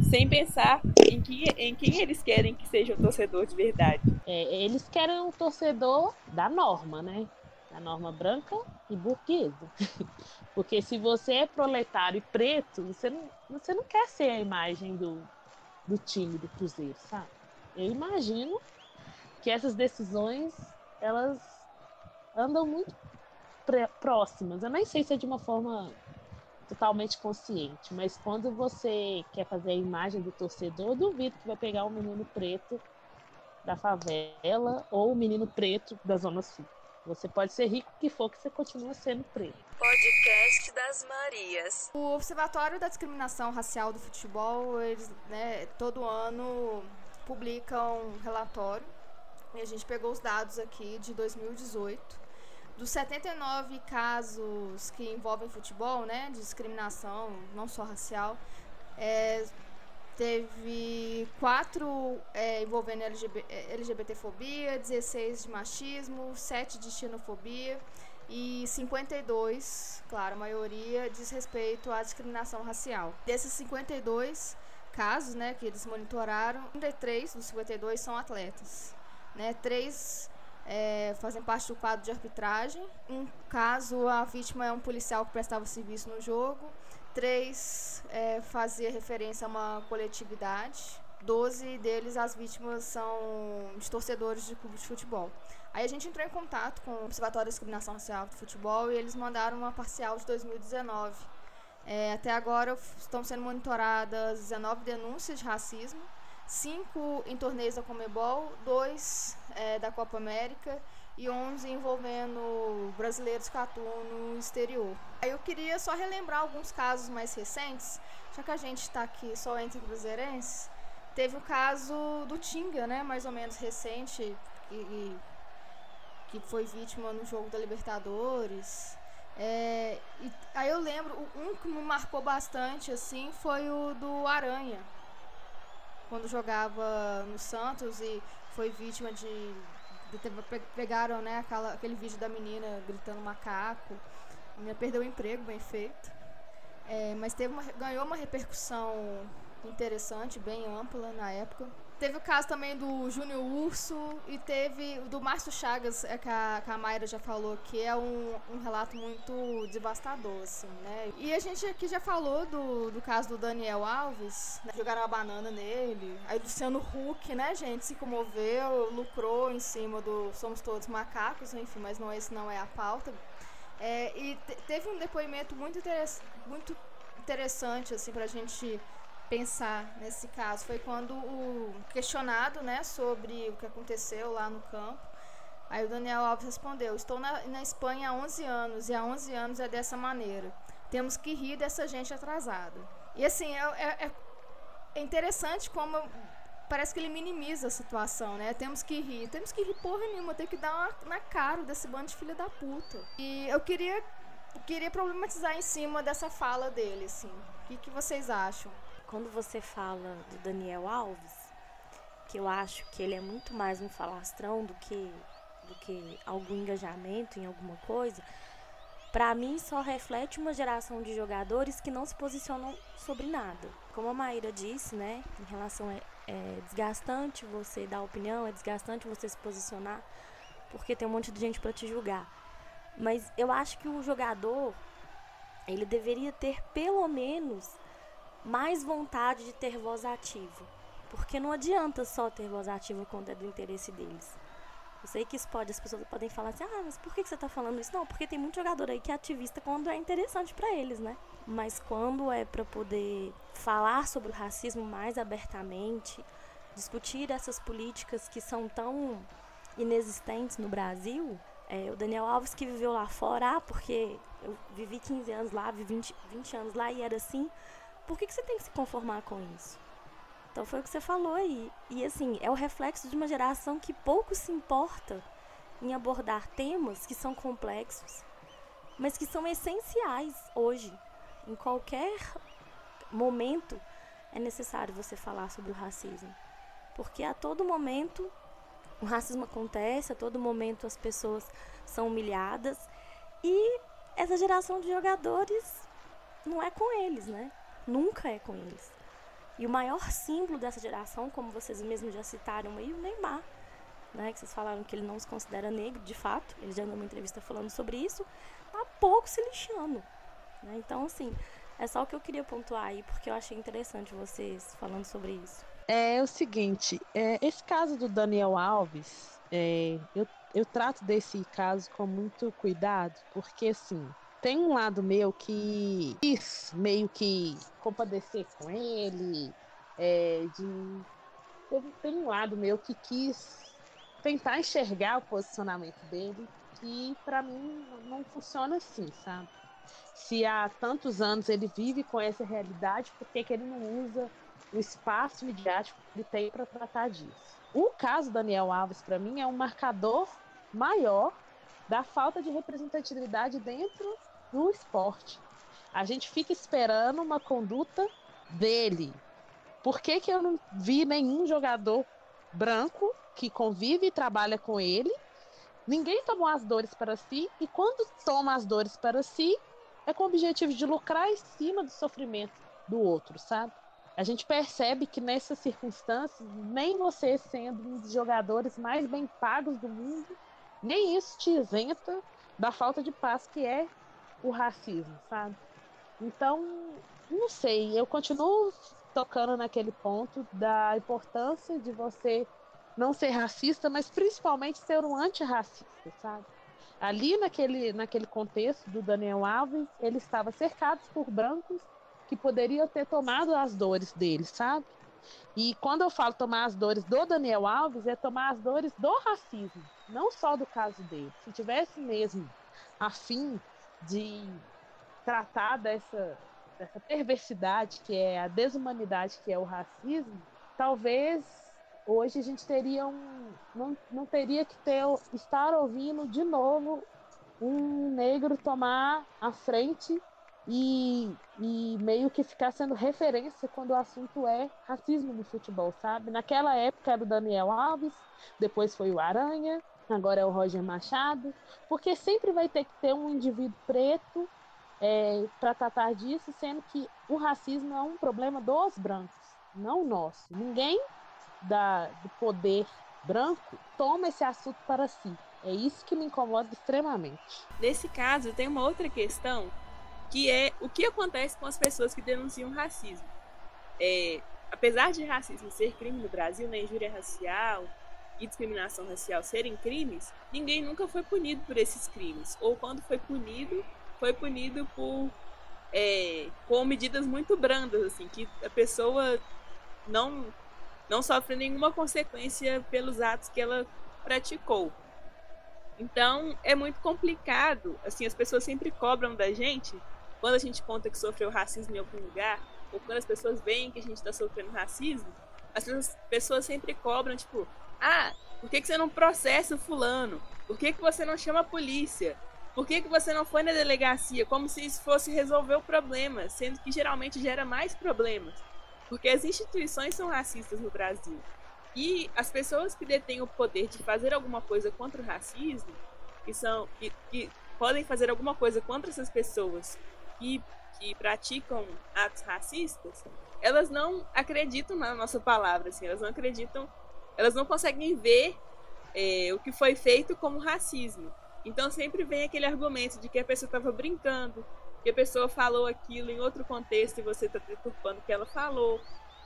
sem pensar em, que, em quem eles querem que seja o torcedor de verdade. É, eles querem um torcedor da norma, né? Da norma branca e burguesa. Porque se você é proletário e preto, você não, você não quer ser a imagem do, do time do Cruzeiro, sabe? Eu imagino que essas decisões elas andam muito próximas. Eu nem sei se é de uma forma totalmente consciente, mas quando você quer fazer a imagem do torcedor, eu duvido que vai pegar um menino preto da favela ou o um menino preto da Zona Sul. Você pode ser rico que for, que você continua sendo preto. Podcast das Marias. O Observatório da Discriminação Racial do Futebol, eles, né, todo ano publicam um relatório. E a gente pegou os dados aqui de 2018. Dos 79 casos que envolvem futebol, né, de discriminação, não só racial, é, teve quatro é, envolvendo LGBT, LGBTfobia, 16 de machismo, 7 de xenofobia e 52, claro, a maioria diz respeito à discriminação racial. Desses 52 casos, né, que eles monitoraram, 33 dos 52 são atletas, né? Três é, fazem parte do quadro de arbitragem. Um caso, a vítima é um policial que prestava serviço no jogo. Três é, referência a uma coletividade. Doze deles, as vítimas são de torcedores de clubes de futebol. Aí a gente entrou em contato com o Observatório da Discriminação Racial do Futebol e eles mandaram uma parcial de 2019. É, até agora estão sendo monitoradas 19 denúncias de racismo, 5 em torneios da Comebol, 2 é, da Copa América e 11 envolvendo brasileiros que atuam no exterior. Aí eu queria só relembrar alguns casos mais recentes, já que a gente está aqui só entre cruzeirenses. Teve o caso do Tinga, né, mais ou menos recente, e, e que foi vítima no jogo da Libertadores. É, e, aí eu lembro, um que me marcou bastante assim foi o do Aranha, quando jogava no Santos e foi vítima de, de pegaram né aquela, aquele vídeo da menina gritando macaco, a menina perdeu o emprego, bem feito, é, mas teve uma, ganhou uma repercussão interessante, bem ampla na época. Teve o caso também do Júnior Urso e teve o do Márcio Chagas, é, que, a, que a Mayra já falou, que é um, um relato muito devastador, assim, né? E a gente aqui já falou do, do caso do Daniel Alves, né? jogaram a banana nele. Aí Luciano Huck, né, gente, se comoveu, lucrou em cima do Somos Todos Macacos, enfim, mas não esse não é a pauta. É, e te, teve um depoimento muito, interess, muito interessante, assim, pra gente pensar nesse caso foi quando o questionado, né, sobre o que aconteceu lá no campo. Aí o Daniel Alves respondeu: Estou na, na Espanha há 11 anos e há 11 anos é dessa maneira. Temos que rir dessa gente atrasada. E assim, é, é, é interessante como parece que ele minimiza a situação, né? Temos que rir. Temos que rir porra nenhuma, tem que dar uma, na cara desse bando de filha da puta. E eu queria, queria problematizar em cima dessa fala dele, assim. O que, que vocês acham? Quando você fala do Daniel Alves, que eu acho que ele é muito mais um falastrão do que, do que algum engajamento em alguma coisa, para mim só reflete uma geração de jogadores que não se posicionam sobre nada. Como a Maíra disse, né, em relação é, é desgastante você dar opinião, é desgastante você se posicionar, porque tem um monte de gente para te julgar. Mas eu acho que o jogador ele deveria ter pelo menos mais vontade de ter voz ativa. Porque não adianta só ter voz ativa quando é do interesse deles. Eu sei que isso pode, as pessoas podem falar assim, ah, mas por que você está falando isso? Não, porque tem muito jogador aí que é ativista quando é interessante para eles, né? Mas quando é para poder falar sobre o racismo mais abertamente, discutir essas políticas que são tão inexistentes no Brasil, é, o Daniel Alves que viveu lá fora, ah, porque eu vivi 15 anos lá, vivi 20, 20 anos lá e era assim, por que, que você tem que se conformar com isso? Então foi o que você falou aí. E assim, é o reflexo de uma geração que pouco se importa em abordar temas que são complexos, mas que são essenciais hoje. Em qualquer momento é necessário você falar sobre o racismo. Porque a todo momento o racismo acontece, a todo momento as pessoas são humilhadas e essa geração de jogadores não é com eles, né? Nunca é com eles. E o maior símbolo dessa geração, como vocês mesmos já citaram aí, o Neymar. Né, que vocês falaram que ele não se considera negro, de fato, ele já deu uma entrevista falando sobre isso, tá pouco se lixando. Né? Então, assim, é só o que eu queria pontuar aí, porque eu achei interessante vocês falando sobre isso. É, o seguinte, é, esse caso do Daniel Alves, é, eu, eu trato desse caso com muito cuidado, porque assim, tem um lado meu que quis meio que compadecer com ele, é, de tem um lado meu que quis tentar enxergar o posicionamento dele, que para mim não funciona assim, sabe? Se há tantos anos ele vive com essa realidade, por que, que ele não usa o espaço midiático que ele tem para tratar disso? O caso Daniel Alves, para mim, é um marcador maior da falta de representatividade dentro do esporte. A gente fica esperando uma conduta dele. Por que, que eu não vi nenhum jogador branco que convive e trabalha com ele? Ninguém tomou as dores para si, e quando toma as dores para si, é com o objetivo de lucrar em cima do sofrimento do outro, sabe? A gente percebe que nessas circunstâncias, nem você sendo um dos jogadores mais bem pagos do mundo, nem isso te isenta da falta de paz que é o racismo, sabe? Então, não sei, eu continuo tocando naquele ponto da importância de você não ser racista, mas principalmente ser um antirracista, sabe? Ali naquele, naquele contexto do Daniel Alves, ele estava cercado por brancos que poderiam ter tomado as dores dele, sabe? E quando eu falo tomar as dores do Daniel Alves, é tomar as dores do racismo, não só do caso dele. Se tivesse mesmo afim de tratar dessa, dessa perversidade que é a desumanidade que é o racismo, talvez hoje a gente teria um. Não, não teria que ter, estar ouvindo de novo um negro tomar a frente e, e meio que ficar sendo referência quando o assunto é racismo no futebol, sabe? Naquela época era o Daniel Alves, depois foi o Aranha, agora é o Roger Machado, porque sempre vai ter que ter um indivíduo preto é, para tratar disso, sendo que o racismo é um problema dos brancos, não nosso. Ninguém da, do poder branco toma esse assunto para si. É isso que me incomoda extremamente. Nesse caso, tem uma outra questão que é o que acontece com as pessoas que denunciam racismo. É, apesar de racismo ser crime no Brasil, né, injúria racial e discriminação racial serem crimes, ninguém nunca foi punido por esses crimes. Ou quando foi punido, foi punido por é, com medidas muito brandas, assim, que a pessoa não não sofre nenhuma consequência pelos atos que ela praticou. Então é muito complicado, assim, as pessoas sempre cobram da gente quando a gente conta que sofreu racismo em algum lugar, ou quando as pessoas veem que a gente está sofrendo racismo, as pessoas sempre cobram, tipo, ah, por que, que você não processa o fulano? Por que, que você não chama a polícia? Por que, que você não foi na delegacia? Como se isso fosse resolver o problema, sendo que geralmente gera mais problemas. Porque as instituições são racistas no Brasil. E as pessoas que detêm o poder de fazer alguma coisa contra o racismo, que são que, que podem fazer alguma coisa contra essas pessoas que, que praticam atos racistas, elas não acreditam na nossa palavra, assim, elas não acreditam, elas não conseguem ver é, o que foi feito como racismo. Então sempre vem aquele argumento de que a pessoa estava brincando, que a pessoa falou aquilo em outro contexto e você está deturpando o que ela falou,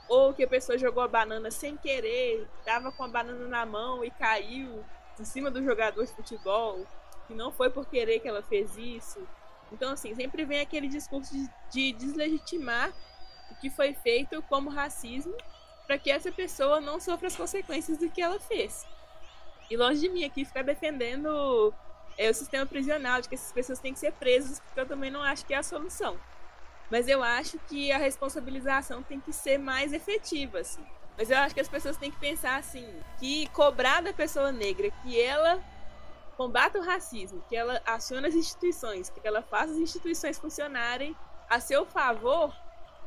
ou que a pessoa jogou a banana sem querer, estava com a banana na mão e caiu em cima do jogador de futebol, que não foi por querer que ela fez isso. Então, assim, sempre vem aquele discurso de, de deslegitimar o que foi feito como racismo para que essa pessoa não sofra as consequências do que ela fez. E longe de mim aqui ficar defendendo é, o sistema prisional, de que essas pessoas têm que ser presas, porque eu também não acho que é a solução. Mas eu acho que a responsabilização tem que ser mais efetiva, assim. Mas eu acho que as pessoas têm que pensar assim, que cobrar da pessoa negra que ela combata o racismo, que ela aciona as instituições, que ela faça as instituições funcionarem a seu favor,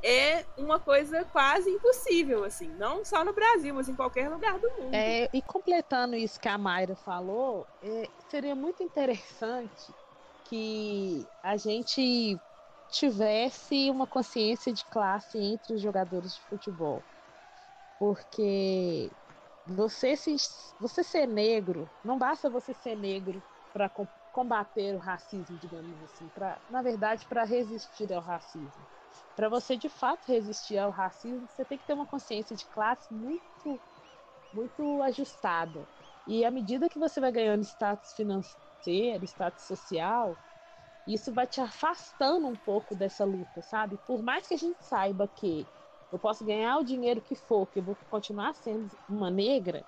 é uma coisa quase impossível, assim, não só no Brasil, mas em qualquer lugar do mundo. É, e completando isso que a Mayra falou, é, seria muito interessante que a gente tivesse uma consciência de classe entre os jogadores de futebol. Porque você, se, você ser negro, não basta você ser negro para combater o racismo, digamos assim, pra, na verdade, para resistir ao racismo. Para você de fato resistir ao racismo, você tem que ter uma consciência de classe muito, muito ajustada. E à medida que você vai ganhando status financeiro, status social, isso vai te afastando um pouco dessa luta, sabe? Por mais que a gente saiba que eu posso ganhar o dinheiro que for, que eu vou continuar sendo uma negra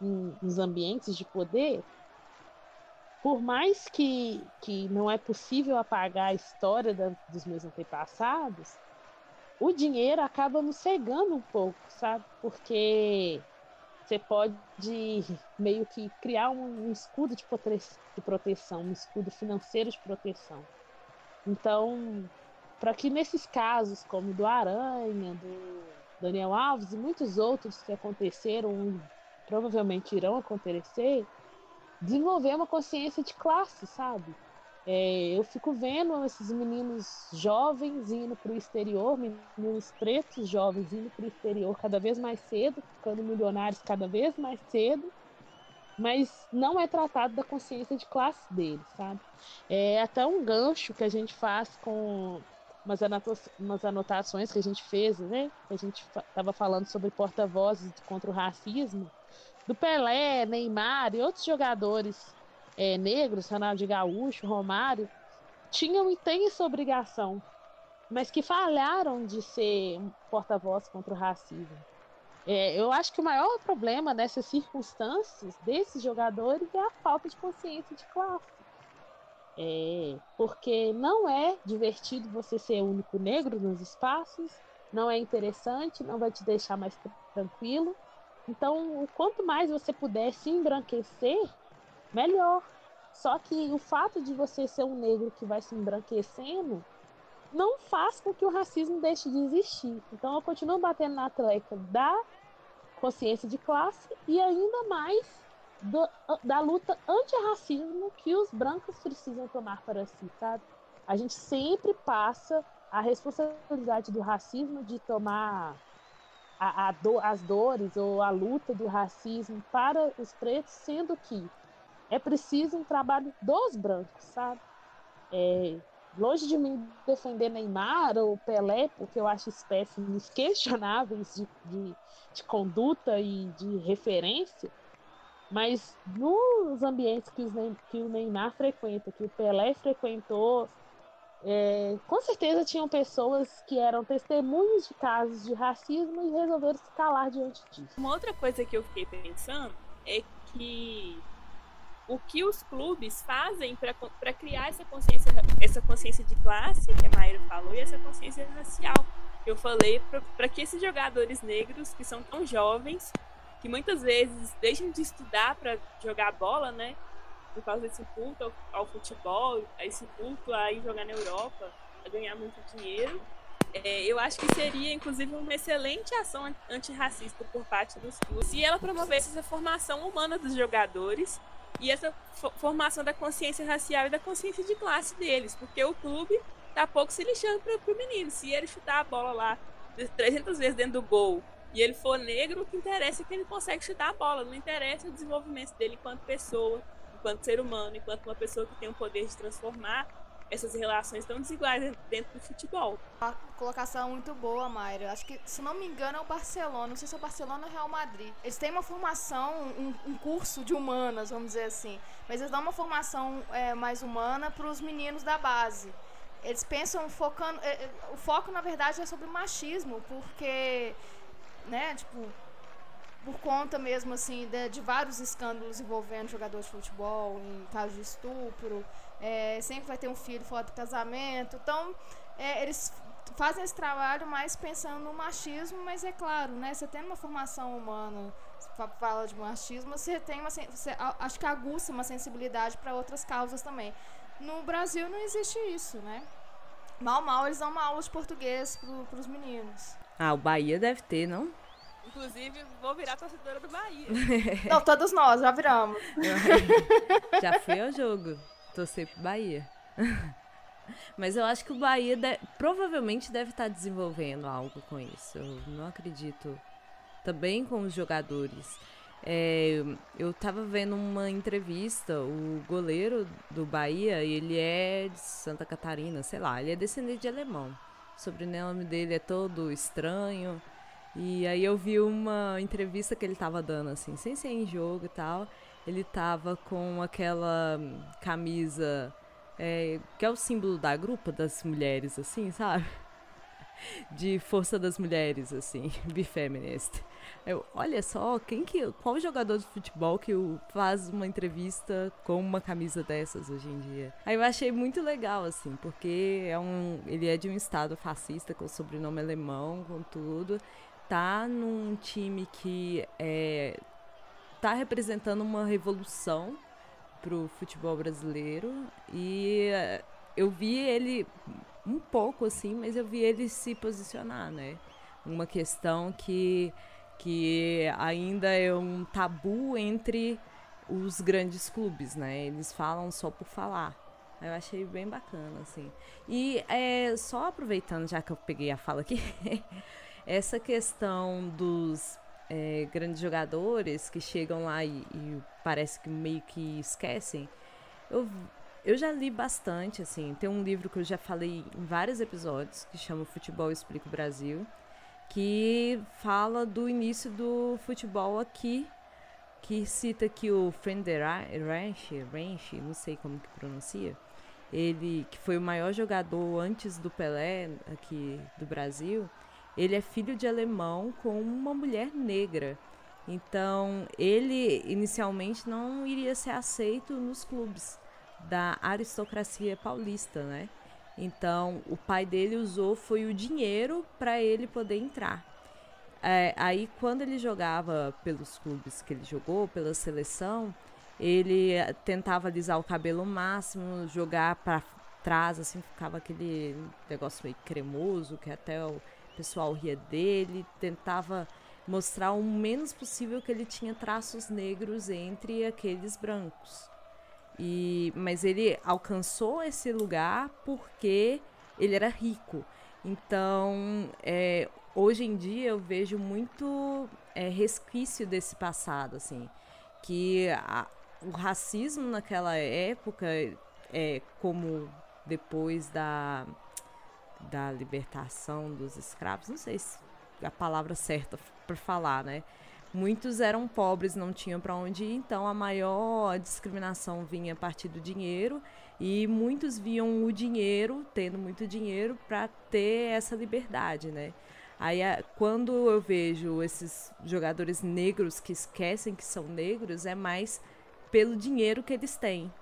em, nos ambientes de poder, por mais que, que não é possível apagar a história da, dos meus antepassados, o dinheiro acaba nos cegando um pouco, sabe? Porque você pode meio que criar um, escudo de, prote de proteção, um escudo financeiro de proteção. Então, para que nesses casos, como do Aranha, do Daniel Alves e muitos outros que aconteceram provavelmente irão acontecer, desenvolver uma consciência de classe, sabe? É, eu fico vendo esses meninos jovens indo para o exterior, meninos pretos jovens indo para o exterior cada vez mais cedo, ficando milionários cada vez mais cedo, mas não é tratado da consciência de classe deles, sabe? É até um gancho que a gente faz com umas, umas anotações que a gente fez, né? A gente estava falando sobre porta-vozes contra o racismo, do Pelé, Neymar e outros jogadores é, negros, Ronaldo Gaúcho, Romário, tinham e têm essa obrigação, mas que falharam de ser porta-voz contra o racismo. É, eu acho que o maior problema nessas circunstâncias desses jogadores é a falta de consciência de classe. É, porque não é divertido você ser o único negro nos espaços, não é interessante, não vai te deixar mais tranquilo. Então, quanto mais você puder se embranquecer, melhor. Só que o fato de você ser um negro que vai se embranquecendo não faz com que o racismo deixe de existir. Então eu continuo batendo na tecla da consciência de classe e ainda mais do, da luta antirracismo que os brancos precisam tomar para si, sabe? A gente sempre passa a responsabilidade do racismo de tomar a, a do, as dores ou a luta do racismo para os pretos, sendo que é preciso um trabalho dos brancos, sabe? É, longe de mim defender Neymar ou Pelé, porque eu acho espécies questionáveis de, de, de conduta e de referência, mas nos ambientes que, os, que o Neymar frequenta, que o Pelé frequentou, é, com certeza tinham pessoas que eram testemunhas de casos de racismo e resolveram se calar diante disso. Uma outra coisa que eu fiquei pensando é que o que os clubes fazem para criar essa consciência, essa consciência de classe, que a Mayra falou, e essa consciência racial, eu falei, para que esses jogadores negros, que são tão jovens, que muitas vezes deixam de estudar para jogar bola, né? Por causa desse culto ao, ao futebol, a esse culto a ir jogar na Europa, a ganhar muito dinheiro. É, eu acho que seria, inclusive, uma excelente ação antirracista por parte dos clubes se ela promovesse essa formação humana dos jogadores e essa formação da consciência racial e da consciência de classe deles, porque o clube tá pouco se lixando para o menino. Se ele chutar a bola lá 300 vezes dentro do gol e ele for negro, o que interessa é que ele consegue chutar a bola, não interessa o desenvolvimento dele enquanto pessoa, enquanto ser humano, enquanto uma pessoa que tem o poder de transformar essas relações tão desiguais dentro do futebol. Uma colocação muito boa, Mayra. Acho que, se não me engano, é o Barcelona. Não sei se é o Barcelona ou o Real Madrid. Eles têm uma formação, um, um, curso de humanas, vamos dizer assim. Mas eles dão uma formação é, mais humana para os meninos da base. Eles pensam focando. É, é, o foco, na verdade, é sobre machismo, porque. Né, tipo, por conta mesmo assim de, de, vários escândalos envolvendo jogadores de futebol, em casos de estupro, é, sempre vai ter um filho fora do casamento. Então, é, eles fazem esse trabalho mais pensando no machismo, mas é claro, né? Você tem uma formação humana, fala de machismo, você tem uma, você, acho que aguça uma sensibilidade para outras causas também. No Brasil não existe isso, né? Mal, mal, eles dão uma aula de português para os meninos. Ah, o Bahia deve ter, não? Inclusive, vou virar torcedora do Bahia. Não, todos nós, já viramos. já fui ao jogo. Torcer pro Bahia. Mas eu acho que o Bahia de... provavelmente deve estar desenvolvendo algo com isso. Eu não acredito. Também com os jogadores. É, eu tava vendo uma entrevista, o goleiro do Bahia, ele é de Santa Catarina, sei lá, ele é descendente de alemão. O sobrenome dele é todo estranho. E aí eu vi uma entrevista que ele tava dando, assim, sem ser em jogo e tal. Ele tava com aquela camisa é, que é o símbolo da grupa das mulheres, assim, sabe? De força das mulheres, assim, bifeminist. Eu, olha só, quem que, qual jogador de futebol que faz uma entrevista com uma camisa dessas hoje em dia? Aí eu achei muito legal, assim, porque é um, ele é de um estado fascista com sobrenome alemão, com tudo tá num time que é, tá representando uma revolução pro futebol brasileiro e eh, eu vi ele um pouco assim, mas eu vi ele se posicionar, né? Uma questão que que ainda é um tabu entre os grandes clubes, né? Eles falam só por falar. Eu achei bem bacana, assim. E é, só aproveitando, já que eu peguei a fala aqui, essa questão dos é, grandes jogadores que chegam lá e, e, parece que meio que esquecem, eu, eu já li bastante, assim. Tem um livro que eu já falei em vários episódios, que chama Futebol Explica o Brasil, que fala do início do futebol aqui, que cita que o Fender Ranch, Ranch, não sei como que pronuncia, ele que foi o maior jogador antes do Pelé aqui do Brasil, ele é filho de alemão com uma mulher negra. Então, ele inicialmente não iria ser aceito nos clubes da aristocracia paulista, né? Então, o pai dele usou foi o dinheiro para ele poder entrar. É, aí quando ele jogava pelos clubes que ele jogou, pela seleção, ele eh, tentava alisar o cabelo ao máximo, jogar para trás, assim, ficava aquele negócio meio cremoso, que até o pessoal ria dele, tentava mostrar o menos possível que ele tinha traços negros entre aqueles brancos. E, mas ele alcançou esse lugar porque ele era rico. Então, é, hoje em dia eu vejo muito é, resquício desse passado, assim, que a, o racismo naquela época, é, como depois da, da libertação dos escravos, não sei se a palavra certa para falar, né? Muitos eram pobres, não tinham para onde ir, então a maior discriminação vinha a partir do dinheiro e muitos viam o dinheiro, tendo muito dinheiro, para ter essa liberdade, né? Aí, quando eu vejo esses jogadores negros que esquecem que são negros, é mais pelo dinheiro que eles têm.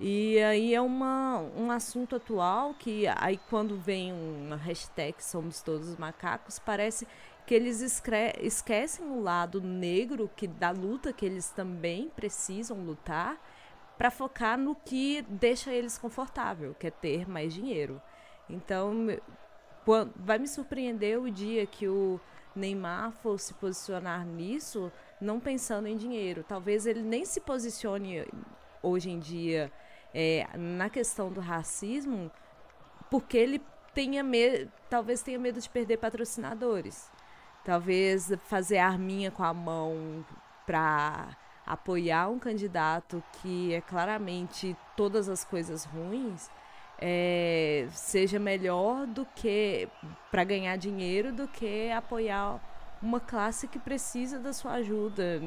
E aí é uma, um assunto atual que aí quando vem uma hashtag Somos Todos Macacos, parece que eles esquecem o lado negro que da luta que eles também precisam lutar para focar no que deixa eles confortável, que é ter mais dinheiro. Então, vai me surpreender o dia que o Neymar for se posicionar nisso, não pensando em dinheiro. Talvez ele nem se posicione hoje em dia é, na questão do racismo, porque ele tenha medo, talvez tenha medo de perder patrocinadores. Talvez fazer arminha com a mão para apoiar um candidato que é claramente todas as coisas ruins é, seja melhor do que para ganhar dinheiro do que apoiar uma classe que precisa da sua ajuda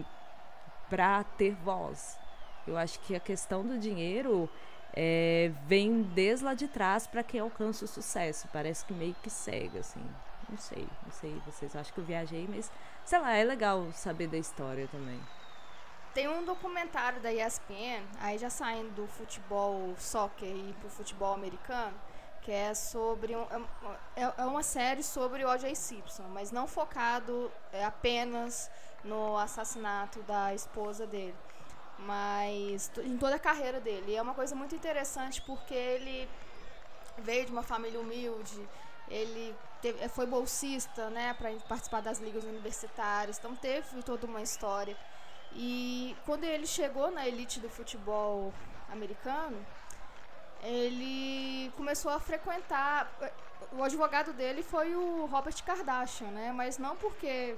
para ter voz. Eu acho que a questão do dinheiro é, vem desde lá de trás para quem alcança o sucesso. Parece que meio que cega, assim. Não sei, não sei vocês acham que eu viajei, mas sei lá, é legal saber da história também. Tem um documentário da ESPN, aí já saindo do futebol soccer e pro futebol americano, que é sobre um, é, é, é uma série sobre O.J. Simpson, mas não focado é, apenas no assassinato da esposa dele, mas em toda a carreira dele. E é uma coisa muito interessante porque ele veio de uma família humilde, ele teve, foi bolsista, né, para participar das ligas universitárias, então teve toda uma história. E quando ele chegou na elite do futebol americano, ele começou a frequentar. O advogado dele foi o Robert Kardashian, né? Mas não porque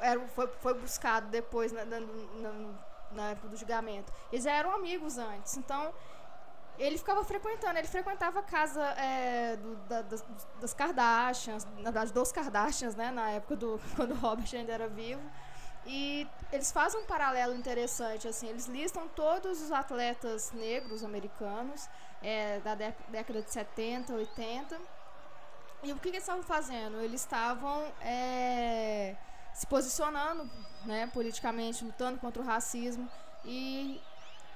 era, foi, foi buscado depois na, na, na, na época do julgamento. Eles eram amigos antes. Então, ele ficava frequentando, ele frequentava a casa é, do, da, das, das Kardashians, na verdade, dos Kardashians, né? Na época do quando o Robert ainda era vivo. E eles fazem um paralelo interessante, assim, eles listam todos os atletas negros americanos é, da década de 70, 80. E o que, que eles estavam fazendo? Eles estavam é, se posicionando né, politicamente, lutando contra o racismo e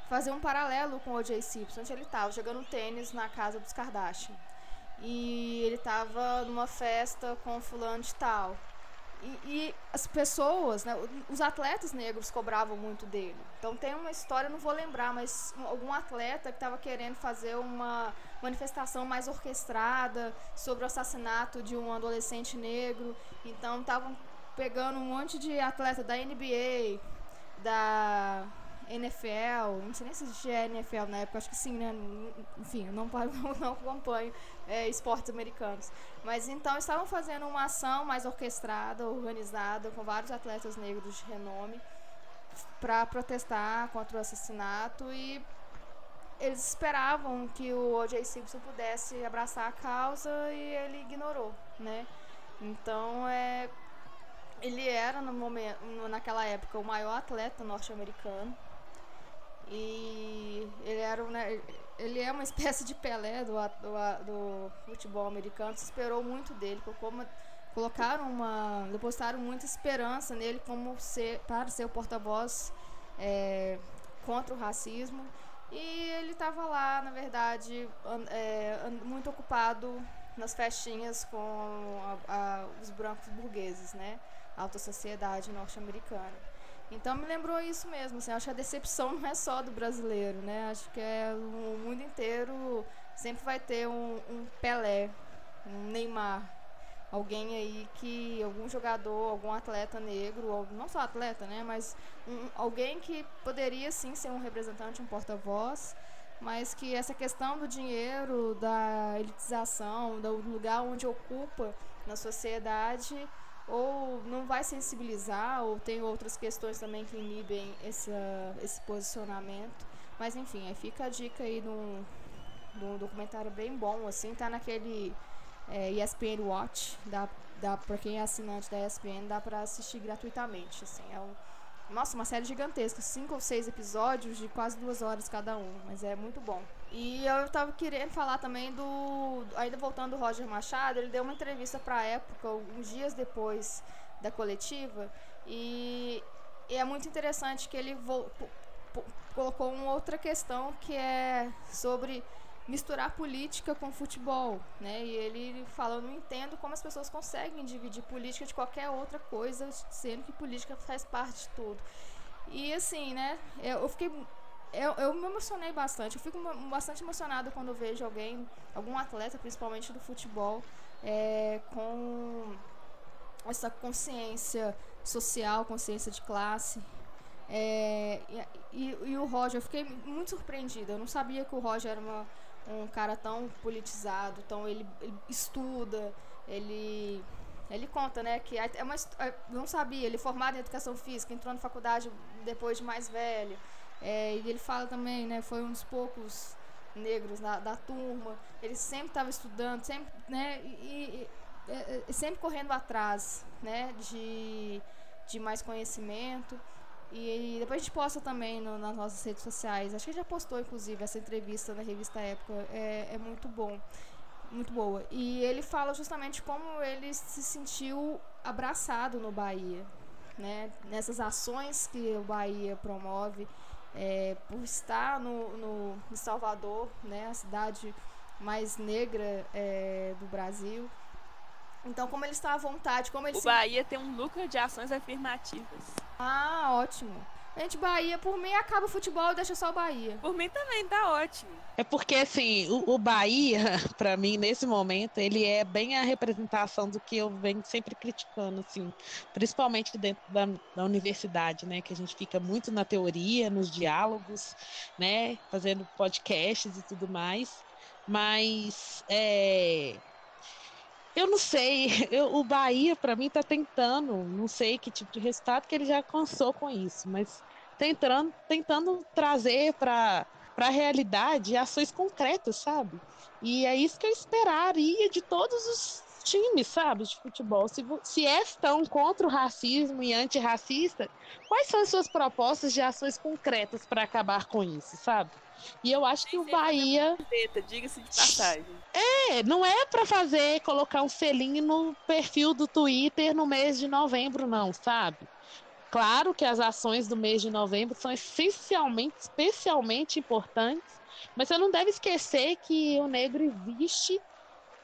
fazer um paralelo com o O.J. Simpson, onde ele estava jogando tênis na casa dos Kardashian. E ele estava numa festa com fulano de tal. E, e, as pessoas, né, os atletas negros cobravam muito dele. Então tem uma história, não vou lembrar, mas algum atleta que estava querendo fazer uma manifestação mais orquestrada sobre o assassinato de um adolescente negro. Então estavam pegando um monte de atleta da NBA, da NFL, não sei nem se existia NFL na época, acho que sim, né? Enfim, eu não, não acompanho é, esportes americanos. Mas então estavam fazendo uma ação mais orquestrada, organizada, com vários atletas negros de renome, para protestar contra o assassinato e eles esperavam que o O.J. Simpson pudesse abraçar a causa e ele ignorou, né? Então, é, ele era no momento, naquela época o maior atleta norte-americano e ele era né, ele é uma espécie de Pelé do, do, do futebol americano. Se esperou muito dele, uma, colocaram uma, depositaram muita esperança nele como ser para ser o porta-voz é, contra o racismo. E ele estava lá, na verdade, é, muito ocupado nas festinhas com a, a, os brancos burgueses, né? Alta sociedade norte-americana. Então me lembrou isso mesmo, assim, acho que a decepção não é só do brasileiro, né? Acho que é o mundo inteiro sempre vai ter um, um Pelé, um Neymar, alguém aí que algum jogador, algum atleta negro, ou não só atleta, né, mas um, alguém que poderia sim ser um representante, um porta-voz, mas que essa questão do dinheiro, da elitização, do lugar onde ocupa na sociedade, ou não vai sensibilizar, ou tem outras questões também que inibem essa, esse posicionamento. Mas enfim, aí fica a dica aí de um documentário bem bom, assim, tá naquele é, ESPN Watch, dá, dá, pra quem é assinante da ESPN, dá pra assistir gratuitamente, assim, é um, nossa, uma série gigantesca, cinco ou seis episódios de quase duas horas cada um, mas é muito bom. E eu tava querendo falar também do, ainda voltando do Roger Machado, ele deu uma entrevista pra época, uns dias depois da coletiva, e, e é muito interessante que ele vo, colocou uma outra questão que é sobre misturar política com futebol, né? E ele fala, eu não entendo como as pessoas conseguem dividir política de qualquer outra coisa, sendo que política faz parte de tudo. E assim, né? Eu, fiquei eu, eu me emocionei bastante. Eu fico bastante emocionada quando eu vejo alguém, algum atleta, principalmente do futebol, é, com essa consciência social, consciência de classe. É, e, e, o Roger, eu fiquei muito surpreendida. Eu não sabia que o Roger era uma, um cara tão politizado, então ele, ele estuda, ele ele conta, né, que é uma é, não sabia, ele é formado em educação física, entrou na faculdade depois de mais velho. É, e ele fala também, né, foi um dos poucos negros da, turma. Ele sempre estava estudando, sempre, né, e, e, e, é, é, sempre correndo atrás, né, de, de mais conhecimento. E depois a gente posta também no, nas nossas redes sociais. Acho que já postou, inclusive, essa entrevista na revista Época. É, é muito bom. Muito boa. E ele fala justamente como ele se sentiu abraçado no Bahia. Né? Nessas ações que o Bahia promove. É, por estar no, no, em Salvador, né? a cidade mais negra é, do Brasil. Então, como ele está à vontade, como ele O se... Bahia tem um núcleo de ações afirmativas. Ah, ótimo. Gente, Bahia, por mim, acaba o futebol e deixa só o Bahia. Por mim também, tá ótimo. É porque, assim, o, o Bahia, para mim, nesse momento, ele é bem a representação do que eu venho sempre criticando, assim, principalmente dentro da, da universidade, né, que a gente fica muito na teoria, nos diálogos, né, fazendo podcasts e tudo mais, mas é, eu não sei. Eu, o Bahia, para mim, está tentando. Não sei que tipo de resultado que ele já alcançou com isso, mas tentando, tentando trazer para a realidade ações concretas, sabe? E é isso que eu esperaria de todos os times, sabe, de futebol. Se, se estão contra o racismo e antirracista, quais são as suas propostas de ações concretas para acabar com isso, sabe? E eu acho que o Bahia. Diga-se de passagem. É, não é para fazer, colocar um selinho no perfil do Twitter no mês de novembro, não, sabe? Claro que as ações do mês de novembro são essencialmente, especialmente importantes, mas você não deve esquecer que o negro existe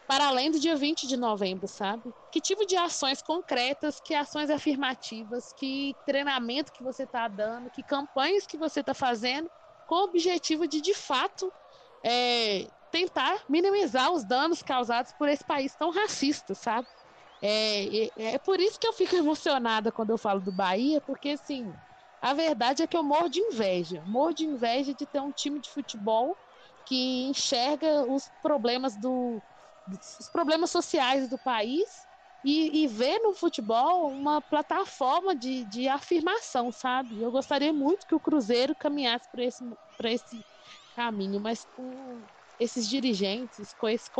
para além do dia 20 de novembro, sabe? Que tipo de ações concretas, que ações afirmativas, que treinamento que você está dando, que campanhas que você está fazendo com o objetivo de, de fato, é, tentar minimizar os danos causados por esse país tão racista, sabe? É, é, é, por isso que eu fico emocionada quando eu falo do Bahia, porque, assim, a verdade é que eu morro de inveja. Morro de inveja de ter um time de futebol que enxerga os problemas do os problemas sociais do país e, e ver no futebol uma plataforma de, de afirmação, sabe? Eu gostaria muito que o Cruzeiro caminhasse para esse, esse caminho, mas com esses dirigentes, com esse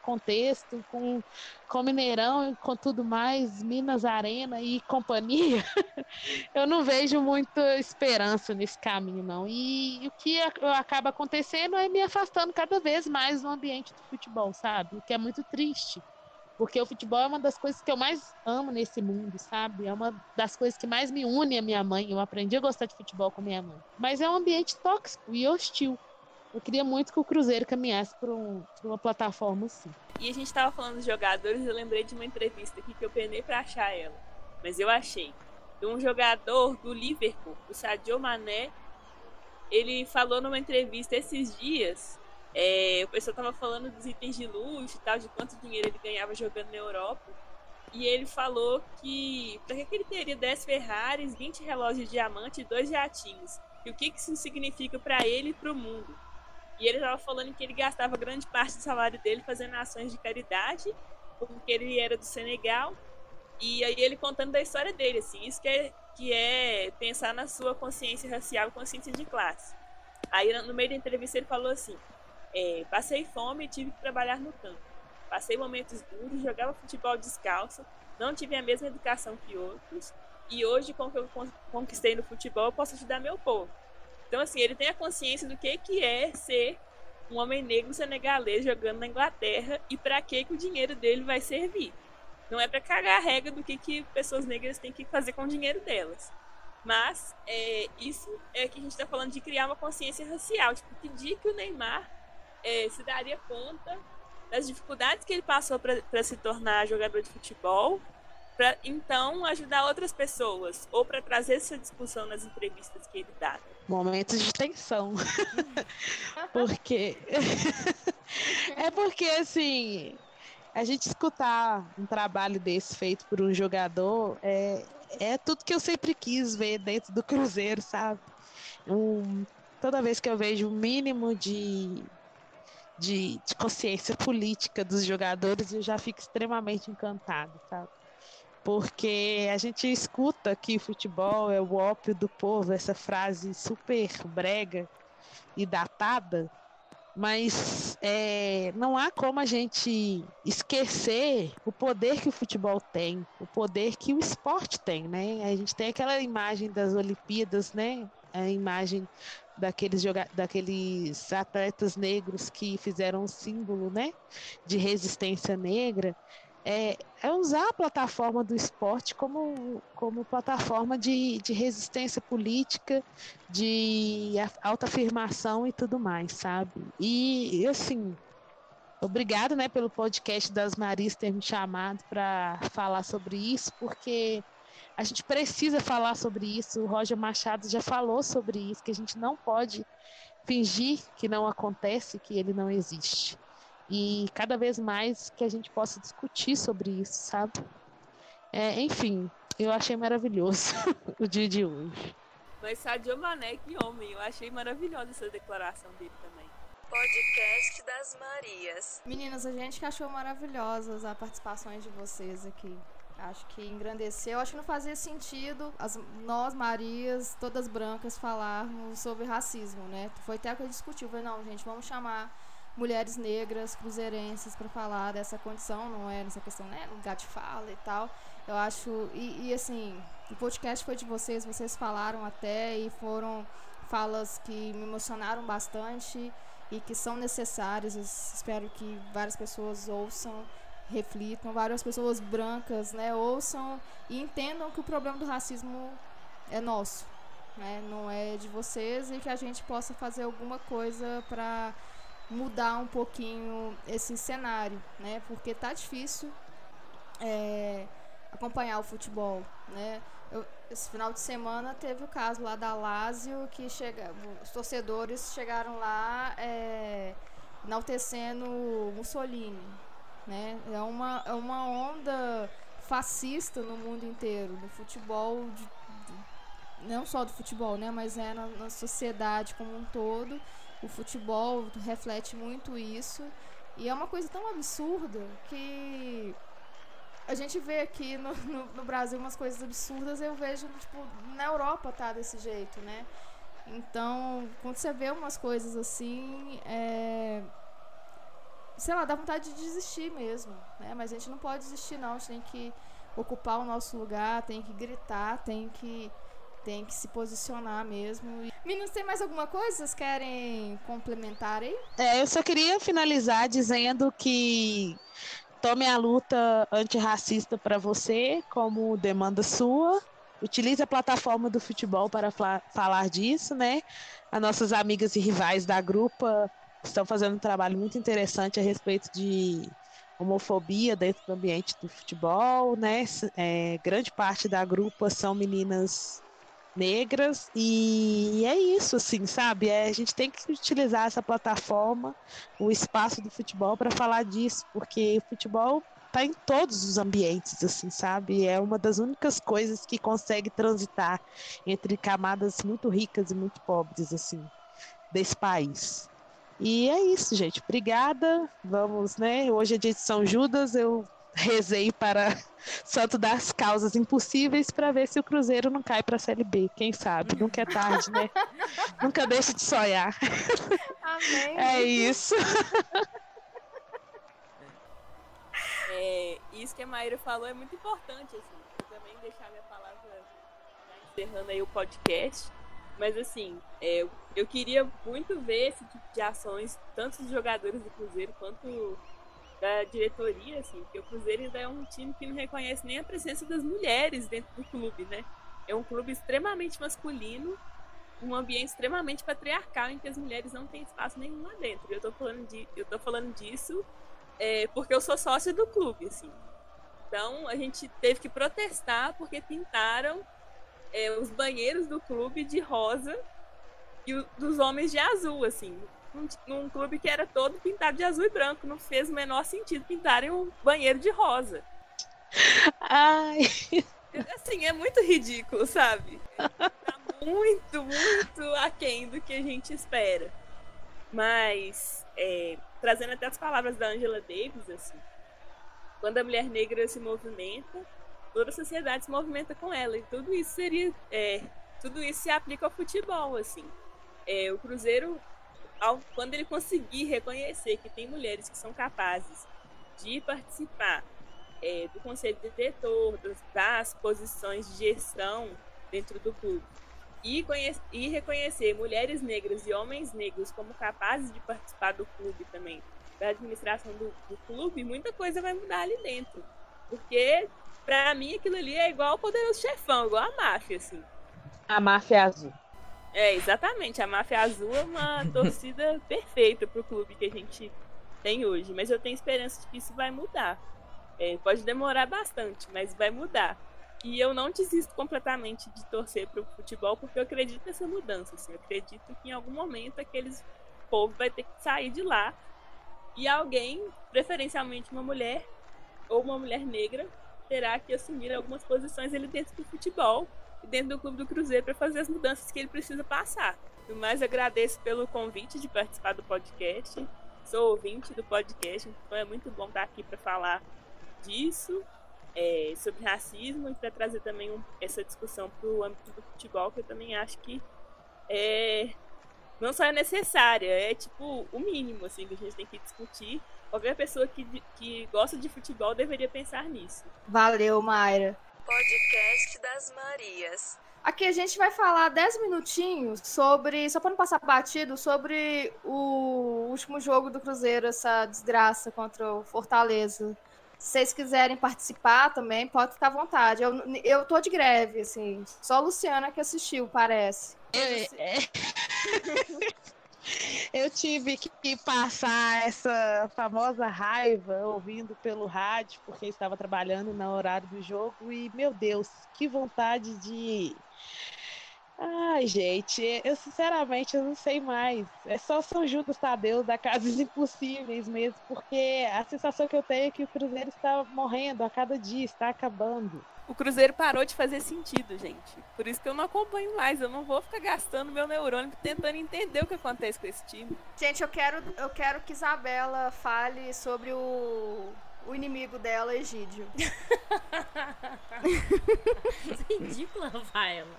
contexto, com, com Mineirão e com tudo mais, Minas Arena e companhia, eu não vejo muita esperança nesse caminho, não. E, e o que acaba acontecendo é me afastando cada vez mais do ambiente do futebol, sabe? O que é muito triste. Porque o futebol é uma das coisas que eu mais amo nesse mundo, sabe? É uma das coisas que mais me une a minha mãe. Eu aprendi a gostar de futebol com minha mãe. Mas é um ambiente tóxico e hostil. Eu queria muito que o Cruzeiro caminhasse para um, uma plataforma assim. E a gente estava falando dos jogadores, eu lembrei de uma entrevista aqui que eu penei para achar ela, mas eu achei. De um jogador do Liverpool, o Sadio Mané, ele falou numa entrevista esses dias, é, o pessoal estava falando dos itens de luxo e tal, de quanto dinheiro ele ganhava jogando na Europa. E ele falou que para que ele teria 10 Ferraris, 20 relógios de diamante e dois jatinhos? E o que, que isso significa para ele e para o mundo? E ele estava falando que ele gastava grande parte do salário dele fazendo ações de caridade, porque ele era do Senegal. E aí ele contando da história dele, assim, isso que é, que é pensar na sua consciência racial consciência de classe. Aí no meio da entrevista ele falou assim: é, passei fome e tive que trabalhar no campo. Passei momentos duros, jogava futebol descalço, não tive a mesma educação que outros. E hoje, com o que eu conquistei no futebol, eu posso ajudar meu povo. Então, assim, ele tem a consciência do que, que é ser um homem negro senegalês jogando na Inglaterra e para que, que o dinheiro dele vai servir. Não é para cagar a regra do que, que pessoas negras têm que fazer com o dinheiro delas. Mas é, isso é que a gente está falando de criar uma consciência racial. Tipo, que dia que o Neymar é, se daria conta das dificuldades que ele passou para se tornar jogador de futebol para então ajudar outras pessoas ou para trazer essa discussão nas entrevistas que ele dá. Momentos de tensão. porque é porque assim, a gente escutar um trabalho desse feito por um jogador é, é tudo que eu sempre quis ver dentro do Cruzeiro, sabe? Um, toda vez que eu vejo o mínimo de, de, de consciência política dos jogadores, eu já fico extremamente encantado, sabe? porque a gente escuta que futebol é o ópio do povo, essa frase super brega e datada, mas é, não há como a gente esquecer o poder que o futebol tem, o poder que o esporte tem, né? A gente tem aquela imagem das Olimpíadas, né? A imagem daqueles, daqueles atletas negros que fizeram um símbolo, né? De resistência negra é, é, usar a plataforma do esporte como, como plataforma de, de resistência política, de autoafirmação e tudo mais, sabe? E, assim, obrigado né, pelo podcast das Maris ter me chamado para falar sobre isso, porque a gente precisa falar sobre isso. O Roger Machado já falou sobre isso, que a gente não pode fingir que não acontece, que ele não existe e cada vez mais que a gente possa discutir sobre isso, sabe? É, enfim, eu achei maravilhoso o dia de hoje. Mas Sadio Mané, que homem, eu achei maravilhosa essa declaração dele também. Podcast das Marias. Meninas, a gente que achou maravilhosas as participações de vocês aqui. Acho que engrandeceu. Acho que não fazia sentido as, nós, Marias, todas brancas, falarmos sobre racismo, né? Foi até que eu discutiu. Falei, não, gente, vamos chamar mulheres negras cruzeirenses para falar dessa condição, não é nessa questão, né, lugar de fala e tal. Eu acho e, e, assim, o podcast foi de vocês, vocês falaram até e foram falas que me emocionaram bastante e que são necessárias. Eu espero que várias pessoas ouçam, reflitam, várias pessoas brancas, né, ouçam e entendam que o problema do racismo é nosso, né, não é de vocês e que a gente possa fazer alguma coisa para mudar um pouquinho esse cenário, né? Porque tá difícil é, acompanhar o futebol, né? Eu, esse final de semana teve o caso lá da Lazio que chega, os torcedores chegaram lá é, enaltecendo Mussolini, né? É uma, é uma onda fascista no mundo inteiro, no futebol, de, de, não só do futebol, né? Mas é na, na sociedade como um todo o futebol reflete muito isso. E é uma coisa tão absurda que a gente vê aqui no, no, no, Brasil umas coisas absurdas, eu vejo, tipo, na Europa tá desse jeito, né? Então, quando você vê umas coisas assim, é... sei lá, dá vontade de desistir mesmo, né? Mas a gente não pode desistir não, a gente tem que ocupar o nosso lugar, tem que gritar, tem que tem que se posicionar mesmo. Meninos, tem mais alguma coisa vocês querem complementar aí? É, eu só queria finalizar dizendo que tome a luta antirracista para você como demanda sua utilize a plataforma do futebol para falar disso, né? As nossas amigas e rivais da grupa estão fazendo um trabalho muito interessante a respeito de homofobia dentro do ambiente do futebol, né? É, grande parte da grupa são meninas negras e é isso, assim, sabe? É, a gente tem que utilizar essa plataforma, o espaço do futebol para falar disso, porque o futebol tá em todos os ambientes, assim, sabe? É uma das únicas coisas que consegue transitar entre camadas muito ricas e muito pobres, assim, desse país. E é isso, gente. Obrigada. Vamos, né? Hoje é dia de São Judas. Eu rezei para Santo das Causas Impossíveis para ver se o Cruzeiro não cai para a Série B. Quem sabe? Nunca é tarde, né? Nunca deixe de sonhar. Amém. É isso. É, isso que a Maíra falou é muito importante, assim. Eu também deixar minha palavra encerrando aí o podcast. Mas assim, é, eu queria muito ver esse tipo de ações, tanto dos jogadores do Cruzeiro quanto da diretoria, assim, porque o Cruzeiro ainda é um time que não reconhece nem a presença das mulheres dentro do clube, né? É um clube extremamente masculino, um ambiente extremamente patriarcal em que as mulheres não têm espaço nenhum lá dentro. Eu tô falando, de, eu tô falando disso é, porque eu sou sócio do clube, assim. Então a gente teve que protestar porque pintaram é, os banheiros do clube de rosa e o, dos homens de azul, assim. Num, num, clube que era todo pintado de azul e branco. Não fez o menor sentido pintarem um banheiro de rosa. Ai. Assim, é muito ridículo, sabe? Tá muito, muito aquém do que a gente espera. Mas, é, trazendo até as palavras da Angela Davis, assim, quando a mulher negra se movimenta, toda a sociedade se movimenta com ela. E tudo isso seria. É, tudo isso se aplica ao futebol, assim. É, o Cruzeiro, ao, quando ele conseguir reconhecer que tem mulheres que são capazes de participar é, do conselho diretor, das, posições de gestão dentro do clube, e, e reconhecer mulheres negras e homens negros como capazes de participar do clube também, da administração do, do clube, muita coisa vai mudar ali dentro. Porque Pra mim, aquilo ali é igual o Poderoso Chefão, igual a máfia, assim. A máfia azul. É, exatamente. A máfia azul é uma torcida perfeita pro clube que a gente tem hoje. Mas eu tenho esperança de que isso vai mudar. É, pode demorar bastante, mas vai mudar. E eu não desisto completamente de torcer pro futebol, porque eu acredito nessa mudança. Assim. Eu acredito que em algum momento aqueles povo vai ter que sair de lá e alguém, preferencialmente uma mulher ou uma mulher negra, terá que assumir algumas posições ali dentro do futebol e dentro do clube do Cruzeiro para fazer as mudanças que ele precisa passar. No mais, agradeço pelo convite de participar do podcast. Sou ouvinte do podcast, então é muito bom estar aqui para falar disso, é, sobre racismo e para trazer também um, essa discussão para o âmbito do futebol, que eu também acho que é, não só é necessária, é tipo o mínimo assim, que a gente tem que discutir Qualquer pessoa que, que gosta de futebol deveria pensar nisso. Valeu, Mayra. Podcast das Marias. Aqui a gente vai falar 10 minutinhos sobre, só para não passar batido, sobre o último jogo do Cruzeiro, essa desgraça contra o Fortaleza. Se vocês quiserem participar também, pode ficar à vontade. Eu, eu tô de greve, assim. Só a Luciana que assistiu, parece. É, é. Eu tive que passar essa famosa raiva ouvindo pelo rádio, porque estava trabalhando no horário do jogo e, meu Deus, que vontade de. Ai, gente, eu sinceramente eu não sei mais. É só São Judas Tadeu da Casa dos Impossíveis mesmo, porque a sensação que eu tenho é que o Cruzeiro está morrendo a cada dia, está acabando o Cruzeiro parou de fazer sentido, gente. Por isso que eu não acompanho mais. Eu não vou ficar gastando meu neurônio tentando entender o que acontece com esse time. Gente, eu quero, eu quero que Isabela fale sobre o, o inimigo dela, Egídio. Ridícula, Rafaela.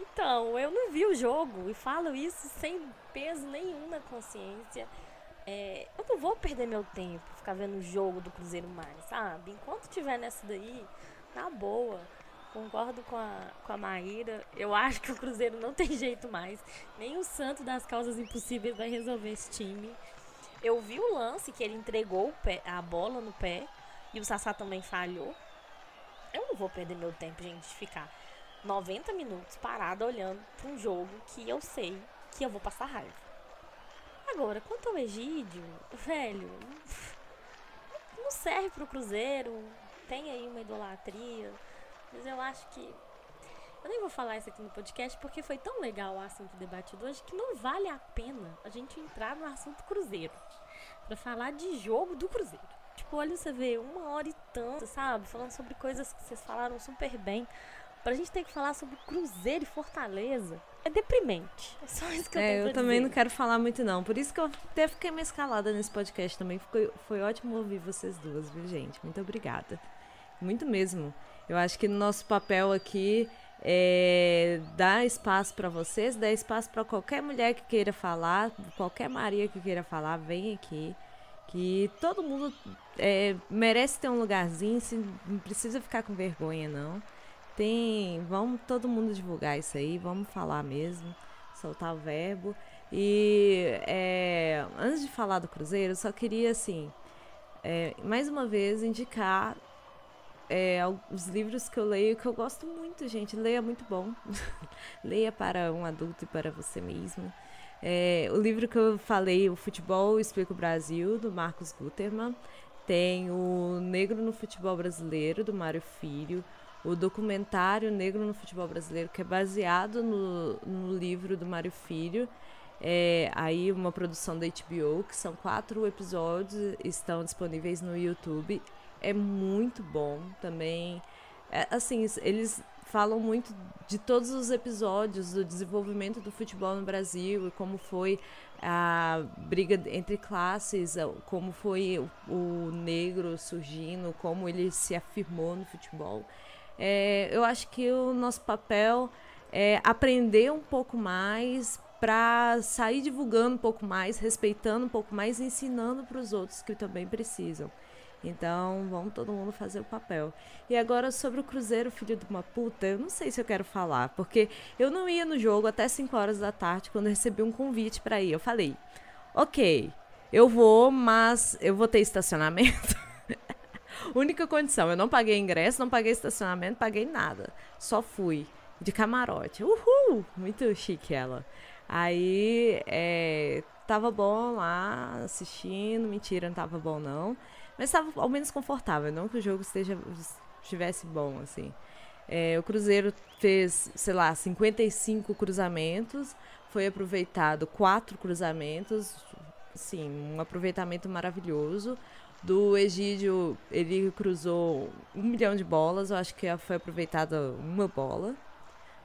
Então, eu não vi o jogo e falo isso sem peso nenhum na consciência. É, eu não vou perder meu tempo ficar vendo o jogo do Cruzeiro mais, sabe? Enquanto tiver nessa daí, na boa. Concordo com a, com a Maíra. Eu acho que o Cruzeiro não tem jeito mais. Nem o santo das causas impossíveis vai resolver esse time. Eu vi o lance que ele entregou pé, a bola no pé. E o Sassá também falhou. Eu não vou perder meu tempo, gente, de ficar 90 minutos parada olhando para um jogo que eu sei que eu vou passar raiva. Agora, quanto ao Egídio, velho, não serve pro Cruzeiro, tem aí uma idolatria, mas eu acho que. Eu nem vou falar isso aqui no podcast porque foi tão legal o assunto debatido hoje que não vale a pena a gente entrar no assunto Cruzeiro para falar de jogo do Cruzeiro. Tipo, olha, você vê uma hora e tanto, sabe? Falando sobre coisas que vocês falaram super bem. Pra gente ter que falar sobre Cruzeiro e Fortaleza. É deprimente. É só isso que eu É, tenho eu pra também dizer. não quero falar muito, não. Por isso que eu até fiquei meio escalada nesse podcast também. Foi, foi ótimo ouvir vocês duas, viu, gente? Muito obrigada. Muito mesmo. Eu acho que no nosso papel aqui é dar espaço para vocês, dar espaço para qualquer mulher que queira falar, qualquer Maria que queira falar, vem aqui. Que todo mundo é, merece ter um lugarzinho, se, não precisa ficar com vergonha, não. Tem. Vamos todo mundo divulgar isso aí, vamos falar mesmo, soltar o verbo. E é, antes de falar do Cruzeiro, eu só queria, assim, é, mais uma vez indicar é, os livros que eu leio, que eu gosto muito, gente. Leia é muito bom. Leia para um adulto e para você mesmo. É, o livro que eu falei, O Futebol Explica o Brasil, do Marcos Gutermann. Tem o Negro no Futebol Brasileiro, do Mário Filho. O documentário Negro no Futebol Brasileiro, que é baseado no, no livro do Mário Filho. É, aí uma produção da HBO, que são quatro episódios, estão disponíveis no YouTube. É muito bom também. É, assim, es- eles falam muito de todos os episódios do desenvolvimento do futebol no Brasil e como foi a briga entre classes, como foi o, o negro surgindo, como ele se afirmou no futebol. É, eu acho que o nosso papel é aprender um pouco mais para sair divulgando um pouco mais, respeitando um pouco mais, ensinando para os outros que também precisam. Então, vamos todo mundo fazer o papel. E agora sobre o Cruzeiro, filho de uma puta, eu não sei se eu quero falar, porque eu não ia no jogo até 5 horas da tarde quando recebi um convite para ir. Eu falei: "OK, eu vou, mas eu vou ter estacionamento". Única condição, eu não paguei ingresso, não paguei estacionamento, paguei nada. Só fui de camarote. Uhul! Muito chique ela. Aí, é, tava bom lá assistindo. Mentira, não tava bom não. Mas tava ao menos confortável, não que o jogo esteja, estivesse bom, assim. É, o Cruzeiro fez, sei lá, 55 cruzamentos. Foi aproveitado quatro cruzamentos. Sim, um aproveitamento maravilhoso. Do Egídio, ele cruzou um milhão de bolas. Eu acho que foi aproveitada uma bola.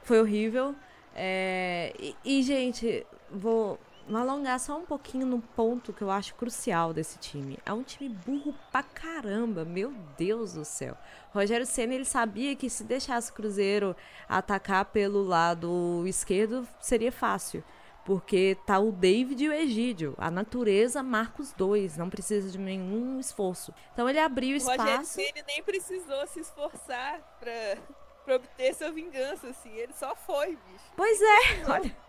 Foi horrível. É, e, e, gente, vou alongar só um pouquinho no ponto que eu acho crucial desse time. É um time burro pra caramba, meu Deus do céu. Rogério Senna, ele sabia que se deixasse o Cruzeiro atacar pelo lado esquerdo, seria fácil. Porque tá o David e o Egídio. A natureza marca os dois, não precisa de nenhum esforço. Então ele abriu O Rogério espaço. Ceni nem precisou se esforçar pra, pra obter sua vingança, assim. Ele só foi, bicho. Pois é, olha.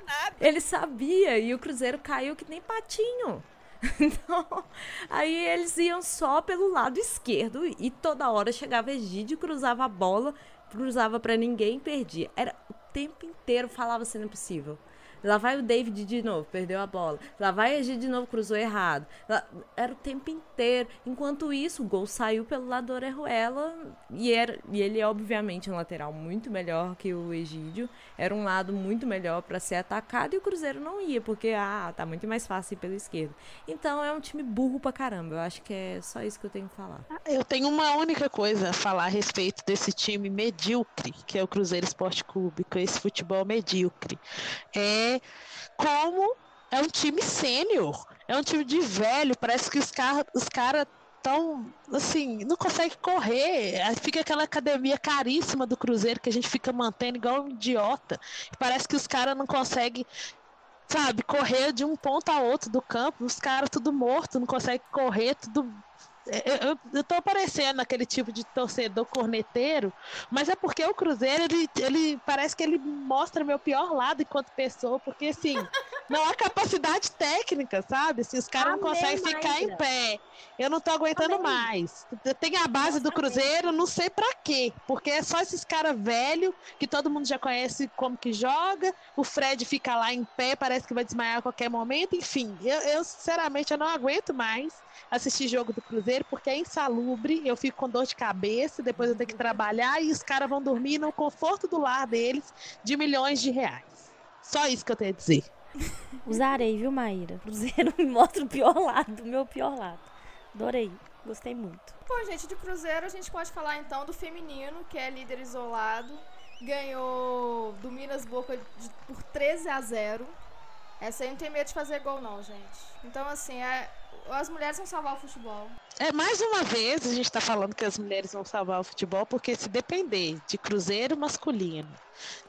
Nada. Ele sabia e o Cruzeiro caiu que nem patinho. Então, aí eles iam só pelo lado esquerdo e toda hora chegava Egídio, cruzava a bola, cruzava pra ninguém e perdia. Era o tempo inteiro falava assim, não é possível. Lá vai o David de novo, perdeu a bola. Lá vai o Egídio de novo, cruzou errado. Lá- Era o tempo inteiro. Enquanto isso, o gol saiu pelo lado do Orejuela e, era, e ele é obviamente um lateral muito melhor que o Egídio. Era um lado muito melhor para ser atacado e o Cruzeiro não ia, porque ah, tá muito mais fácil ir pelo esquerdo. Então é um time burro pra caramba. Eu acho que é só isso que eu tenho que falar. Eu tenho uma única coisa a falar a respeito desse time medíocre, que é o Cruzeiro Esporte Clube, com esse futebol medíocre. É como é um time sênior, é um time de velho, parece que os caras os cara tão assim, não consegue correr. Fica aquela academia caríssima do Cruzeiro que a gente fica mantendo igual um idiota. Parece que os caras não conseguem sabe, correr de um ponto a outro do campo, os caras tudo morto, não consegue correr, tudo. Eu, eu, eu tô parecendo aquele tipo de torcedor corneteiro, mas é porque o Cruzeiro, ele, ele parece que ele mostra meu pior lado enquanto pessoa, porque assim, Não há capacidade técnica, sabe? Se os caras não conseguem ficar em pé. Eu não tô aguentando Amém. mais. Tem a base do Cruzeiro, não sei para quê. Porque é só esses caras velhos, que todo mundo já conhece como que joga. O Fred fica lá em pé, parece que vai desmaiar a qualquer momento. Enfim, eu, eu sinceramente eu não aguento mais assistir jogo do Cruzeiro, porque é insalubre, eu fico com dor de cabeça, depois eu tenho que trabalhar e os caras vão dormir no conforto do lar deles de milhões de reais. Só isso que eu tenho a dizer. Usarei, viu, Maíra? Cruzeiro me mostra o pior lado, o meu pior lado. Adorei, gostei muito. Bom, gente, de Cruzeiro a gente pode falar então do feminino, que é líder isolado. Ganhou do Minas Boca de, por 13 a 0. Essa aí não tem medo de fazer gol, não, gente. Então, assim, é, as mulheres vão salvar o futebol. É, mais uma vez a gente está falando que as mulheres vão salvar o futebol, porque se depender de cruzeiro masculino,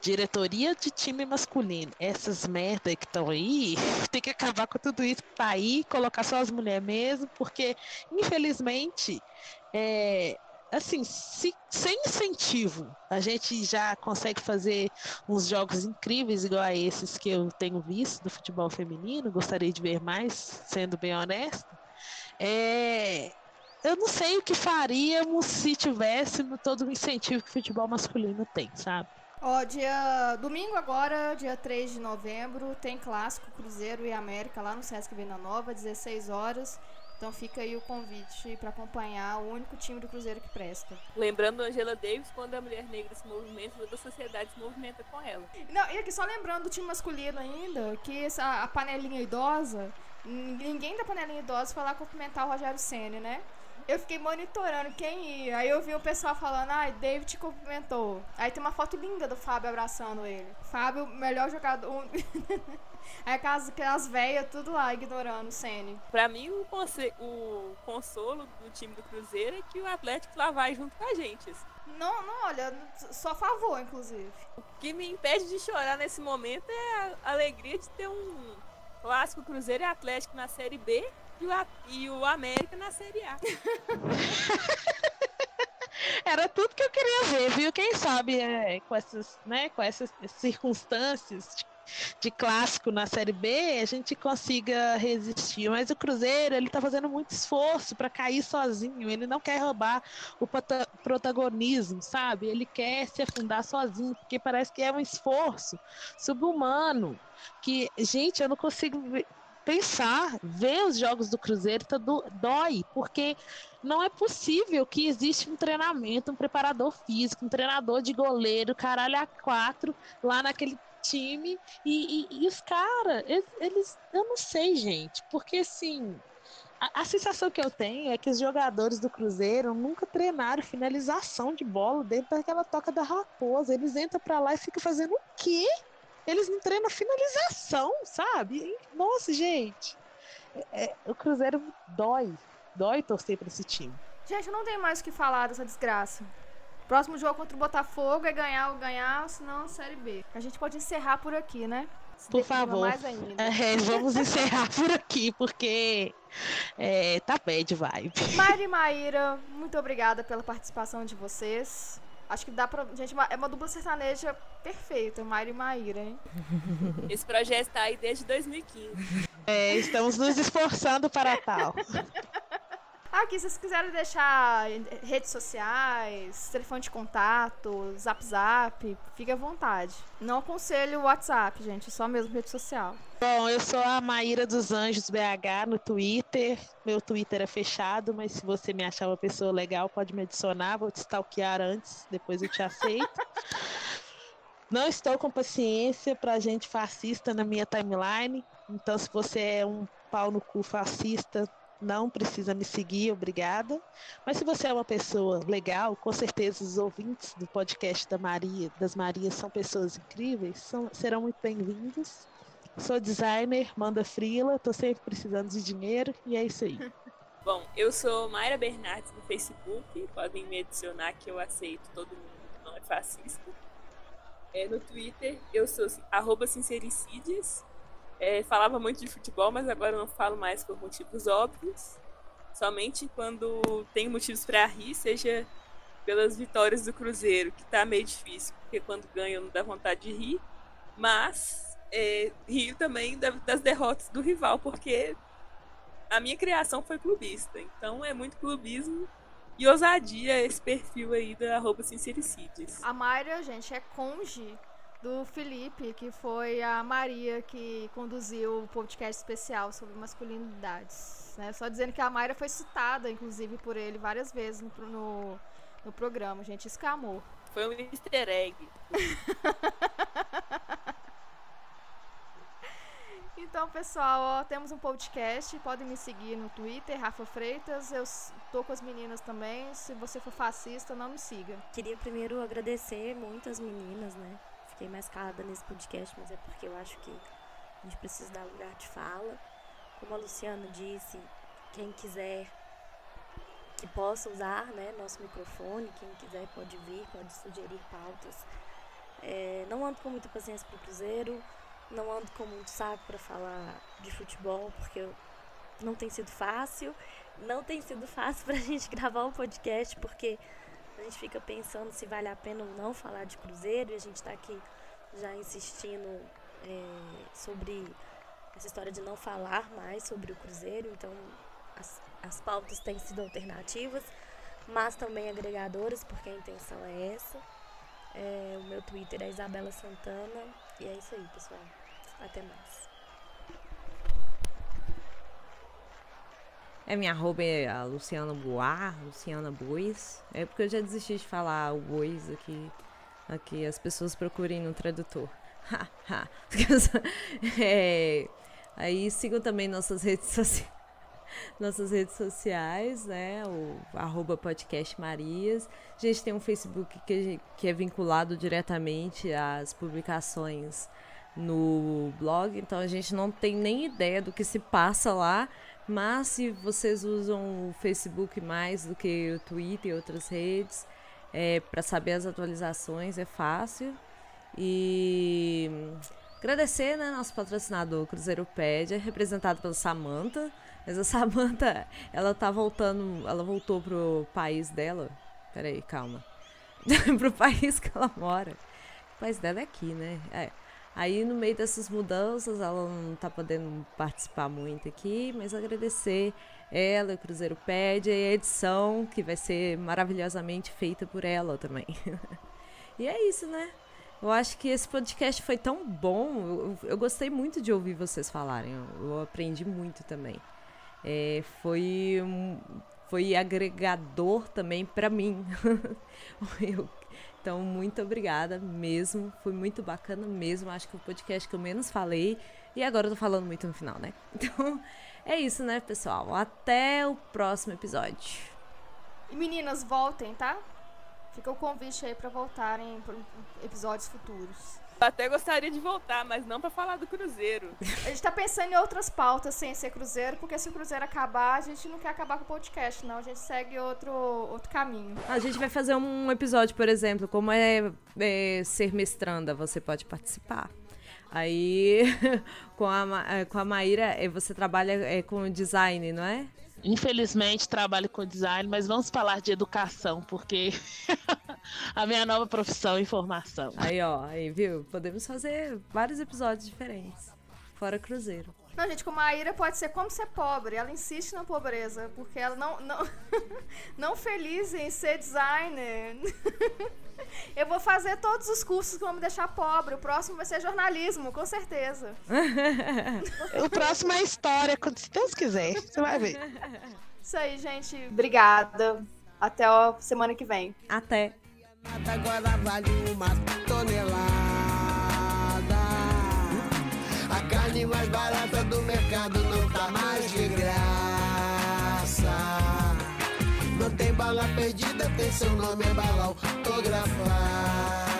diretoria de time masculino, essas merda que estão aí, tem que acabar com tudo isso para ir, colocar só as mulheres mesmo, porque infelizmente é, assim, se, sem incentivo, a gente já consegue fazer uns jogos incríveis igual a esses que eu tenho visto do futebol feminino, gostaria de ver mais, sendo bem honesto. É, eu não sei o que faríamos se tivéssemos todo o incentivo que o futebol masculino tem, sabe? Ó, dia domingo agora, dia 3 de novembro, tem clássico Cruzeiro e América lá no Sesc Venda Nova, 16 horas. Então fica aí o convite para acompanhar o único time do Cruzeiro que presta. Lembrando Angela Davis, quando a mulher negra se movimenta, toda a sociedade se movimenta com ela. Não, e aqui só lembrando do time masculino ainda, que essa, a panelinha idosa, ninguém da panelinha idosa foi lá cumprimentar o Rogério Senna, né? Eu fiquei monitorando quem ia. Aí eu vi o pessoal falando, ai, ah, David te cumprimentou. Aí tem uma foto linda do Fábio abraçando ele. Fábio, melhor jogador. Aí aquelas, aquelas velhas tudo lá ignorando o Sene. Pra mim, o, o consolo do time do Cruzeiro é que o Atlético lá vai junto com a gente. Não, não, olha, só a favor, inclusive. O que me impede de chorar nesse momento é a alegria de ter um clássico Cruzeiro e Atlético na Série B e o, e o América na Série A. Era tudo que eu queria ver, viu? Quem sabe é, com, essas, né, com essas circunstâncias de, de, clássico na Série B, a gente consiga resistir. Mas o Cruzeiro, ele tá fazendo muito esforço para cair sozinho. Ele não quer roubar o protagonismo, sabe? Ele quer se afundar sozinho, porque parece que é um esforço subhumano. Que, gente, eu não consigo pensar, ver os jogos do Cruzeiro tá do, dói, porque não é possível que existe um treinamento, um preparador físico, um treinador de goleiro, caralho, a quatro, lá naquele time, e, e, e os caras, eles, eu não sei, gente, porque assim, a, a, sensação que eu tenho é que os jogadores do Cruzeiro nunca treinaram finalização de bola dentro daquela toca da raposa. Eles entram para lá e ficam fazendo o quê? Eles não treinam finalização, sabe? Nossa, gente. É, é, o Cruzeiro dói. Dói torcer para esse time. Gente, não tem mais o que falar dessa desgraça. Próximo jogo contra o Botafogo é ganhar ou ganhar, senão Série B. A gente pode encerrar por aqui, né? Se por favor. É, vamos encerrar por aqui, porque é, tá bad vibe. Mari e Maíra, muito obrigada pela participação de vocês. Acho que dá pra. Gente, é uma dupla sertaneja perfeita, Mayra e Maíra, hein? Esse projeto tá aí desde 2015. É, estamos nos esforçando para tal. Aqui, se vocês quiserem deixar redes sociais, telefone de contato, zap zap, fique à vontade. Não aconselho o WhatsApp, gente, só mesmo rede social. Bom, eu sou a Maíra dos Anjos BH no Twitter. Meu Twitter é fechado, mas se você me achar uma pessoa legal, pode me adicionar. Vou te stalkear antes, depois eu te aceito. Não estou com paciência pra gente fascista na minha timeline. Então, se você é um pau no cu fascista, não precisa me seguir, obrigada. Mas se você é uma pessoa legal, com certeza os ouvintes do podcast da Maria, das Marias são pessoas incríveis, são, serão muito bem-vindos. Sou designer, manda frila, tô sempre precisando de dinheiro e é isso aí. Bom, eu sou Mayra Bernardes no Facebook, podem me adicionar que eu aceito todo mundo que não é fascista. É, no Twitter, eu sou arroba sincericides, é, falava muito de futebol, mas agora não falo mais por motivos óbvios. Somente quando tem motivos para rir, seja pelas vitórias do Cruzeiro, que tá meio difícil, porque quando ganha não dá vontade de rir. Mas é, rio também das derrotas do rival, porque a minha criação foi clubista. Então é muito clubismo e ousadia esse perfil aí da arroba Sincericides. A Mayra, gente, é conge do Felipe, que foi a Maria que conduziu o podcast especial sobre masculinidades. Né? Só dizendo que a Mayra foi citada, inclusive, por ele várias vezes no, no, no programa. Gente, escamou. Foi um easter egg. Então, pessoal, ó, temos um podcast. Podem me seguir no Twitter, Rafa Freitas. Eu tô com as meninas também. Se você for fascista, não me siga. Queria primeiro agradecer muito as meninas, né? Fiquei mais calada nesse podcast, mas é porque eu acho que a gente precisa dar lugar de fala. Como a Luciana disse, quem quiser que possa usar né, nosso microfone, quem quiser pode vir, pode sugerir pautas. É, não ando com muita paciência pro Cruzeiro não ando com muito saco para falar de futebol, porque não tem sido fácil. Não tem sido fácil para a gente gravar um podcast, porque a gente fica pensando se vale a pena ou não falar de Cruzeiro, e a gente está aqui já insistindo é, sobre essa história de não falar mais sobre o Cruzeiro, então as, as pautas têm sido alternativas, mas também agregadoras, porque a intenção é essa. É, o meu Twitter é Isabela Santana, e é isso aí, pessoal. Até mais. É, minha arroba é a Luciana Boar, Luciana Bois. É porque eu já desisti de falar o Bois aqui. Aqui as pessoas procurem no tradutor. é, aí sigam também nossas redes sociais. Nossas redes sociais, né? O arroba podcast Marias. A gente tem um Facebook que, que é vinculado diretamente às publicações no blog, então a gente não tem nem ideia do que se passa lá. Mas se vocês usam o Facebook mais do que o Twitter e outras redes, é, para saber as atualizações é fácil. E agradecer, né, nosso patrocinador Cruzeiropédia, representado pela Samantha. Mas a Samantha, ela tá voltando, ela voltou pro país dela. Peraí, calma. pro país que ela mora. O país dela é aqui, né? É. Aí, no meio dessas mudanças, ela não tá podendo participar muito aqui, mas agradecer ela, o Cruzeiro Pede, e a edição, que vai ser maravilhosamente feita por ela também. e é isso, né? Eu acho que esse podcast foi tão bom. Eu, eu gostei muito de ouvir vocês falarem. Eu, eu aprendi muito também. É, foi, um, foi agregador também para mim. eu então, muito obrigada mesmo. Foi muito bacana mesmo. Acho que o podcast que eu menos falei. E agora eu tô falando muito no final, né? Então, é isso, né, pessoal? Até o próximo episódio. E meninas, voltem, tá? Fica o convite aí para voltarem para episódios futuros. Eu até gostaria de voltar, mas não para falar do Cruzeiro. A gente tá pensando em outras pautas sem ser Cruzeiro, porque se o Cruzeiro acabar, a gente não quer acabar com o podcast, não. A gente segue outro, outro caminho. A gente vai fazer um episódio, por exemplo, como é, é ser mestranda, você pode participar. Aí, com a, com a Maíra, é, você trabalha é, com design, não é? Infelizmente trabalho com design, mas vamos falar de educação, porque a minha nova profissão é informação. Aí, ó, aí, viu? Podemos fazer vários episódios diferentes. Fora Cruzeiro. Não, gente, com a Ira pode ser como ser pobre. Ela insiste na pobreza, porque ela não, não, não feliz em ser designer. Eu vou fazer todos os cursos que vão me deixar pobre. O próximo vai ser jornalismo, com certeza. o próximo é história, se Deus quiser. Você vai ver. Isso aí, gente. Obrigada. Até a semana que vem. Até. Agora vale uma tonelada. A carne mais barata do mercado não tá mais de graça. Não tem bala perdida, tem seu nome, é bala autografada.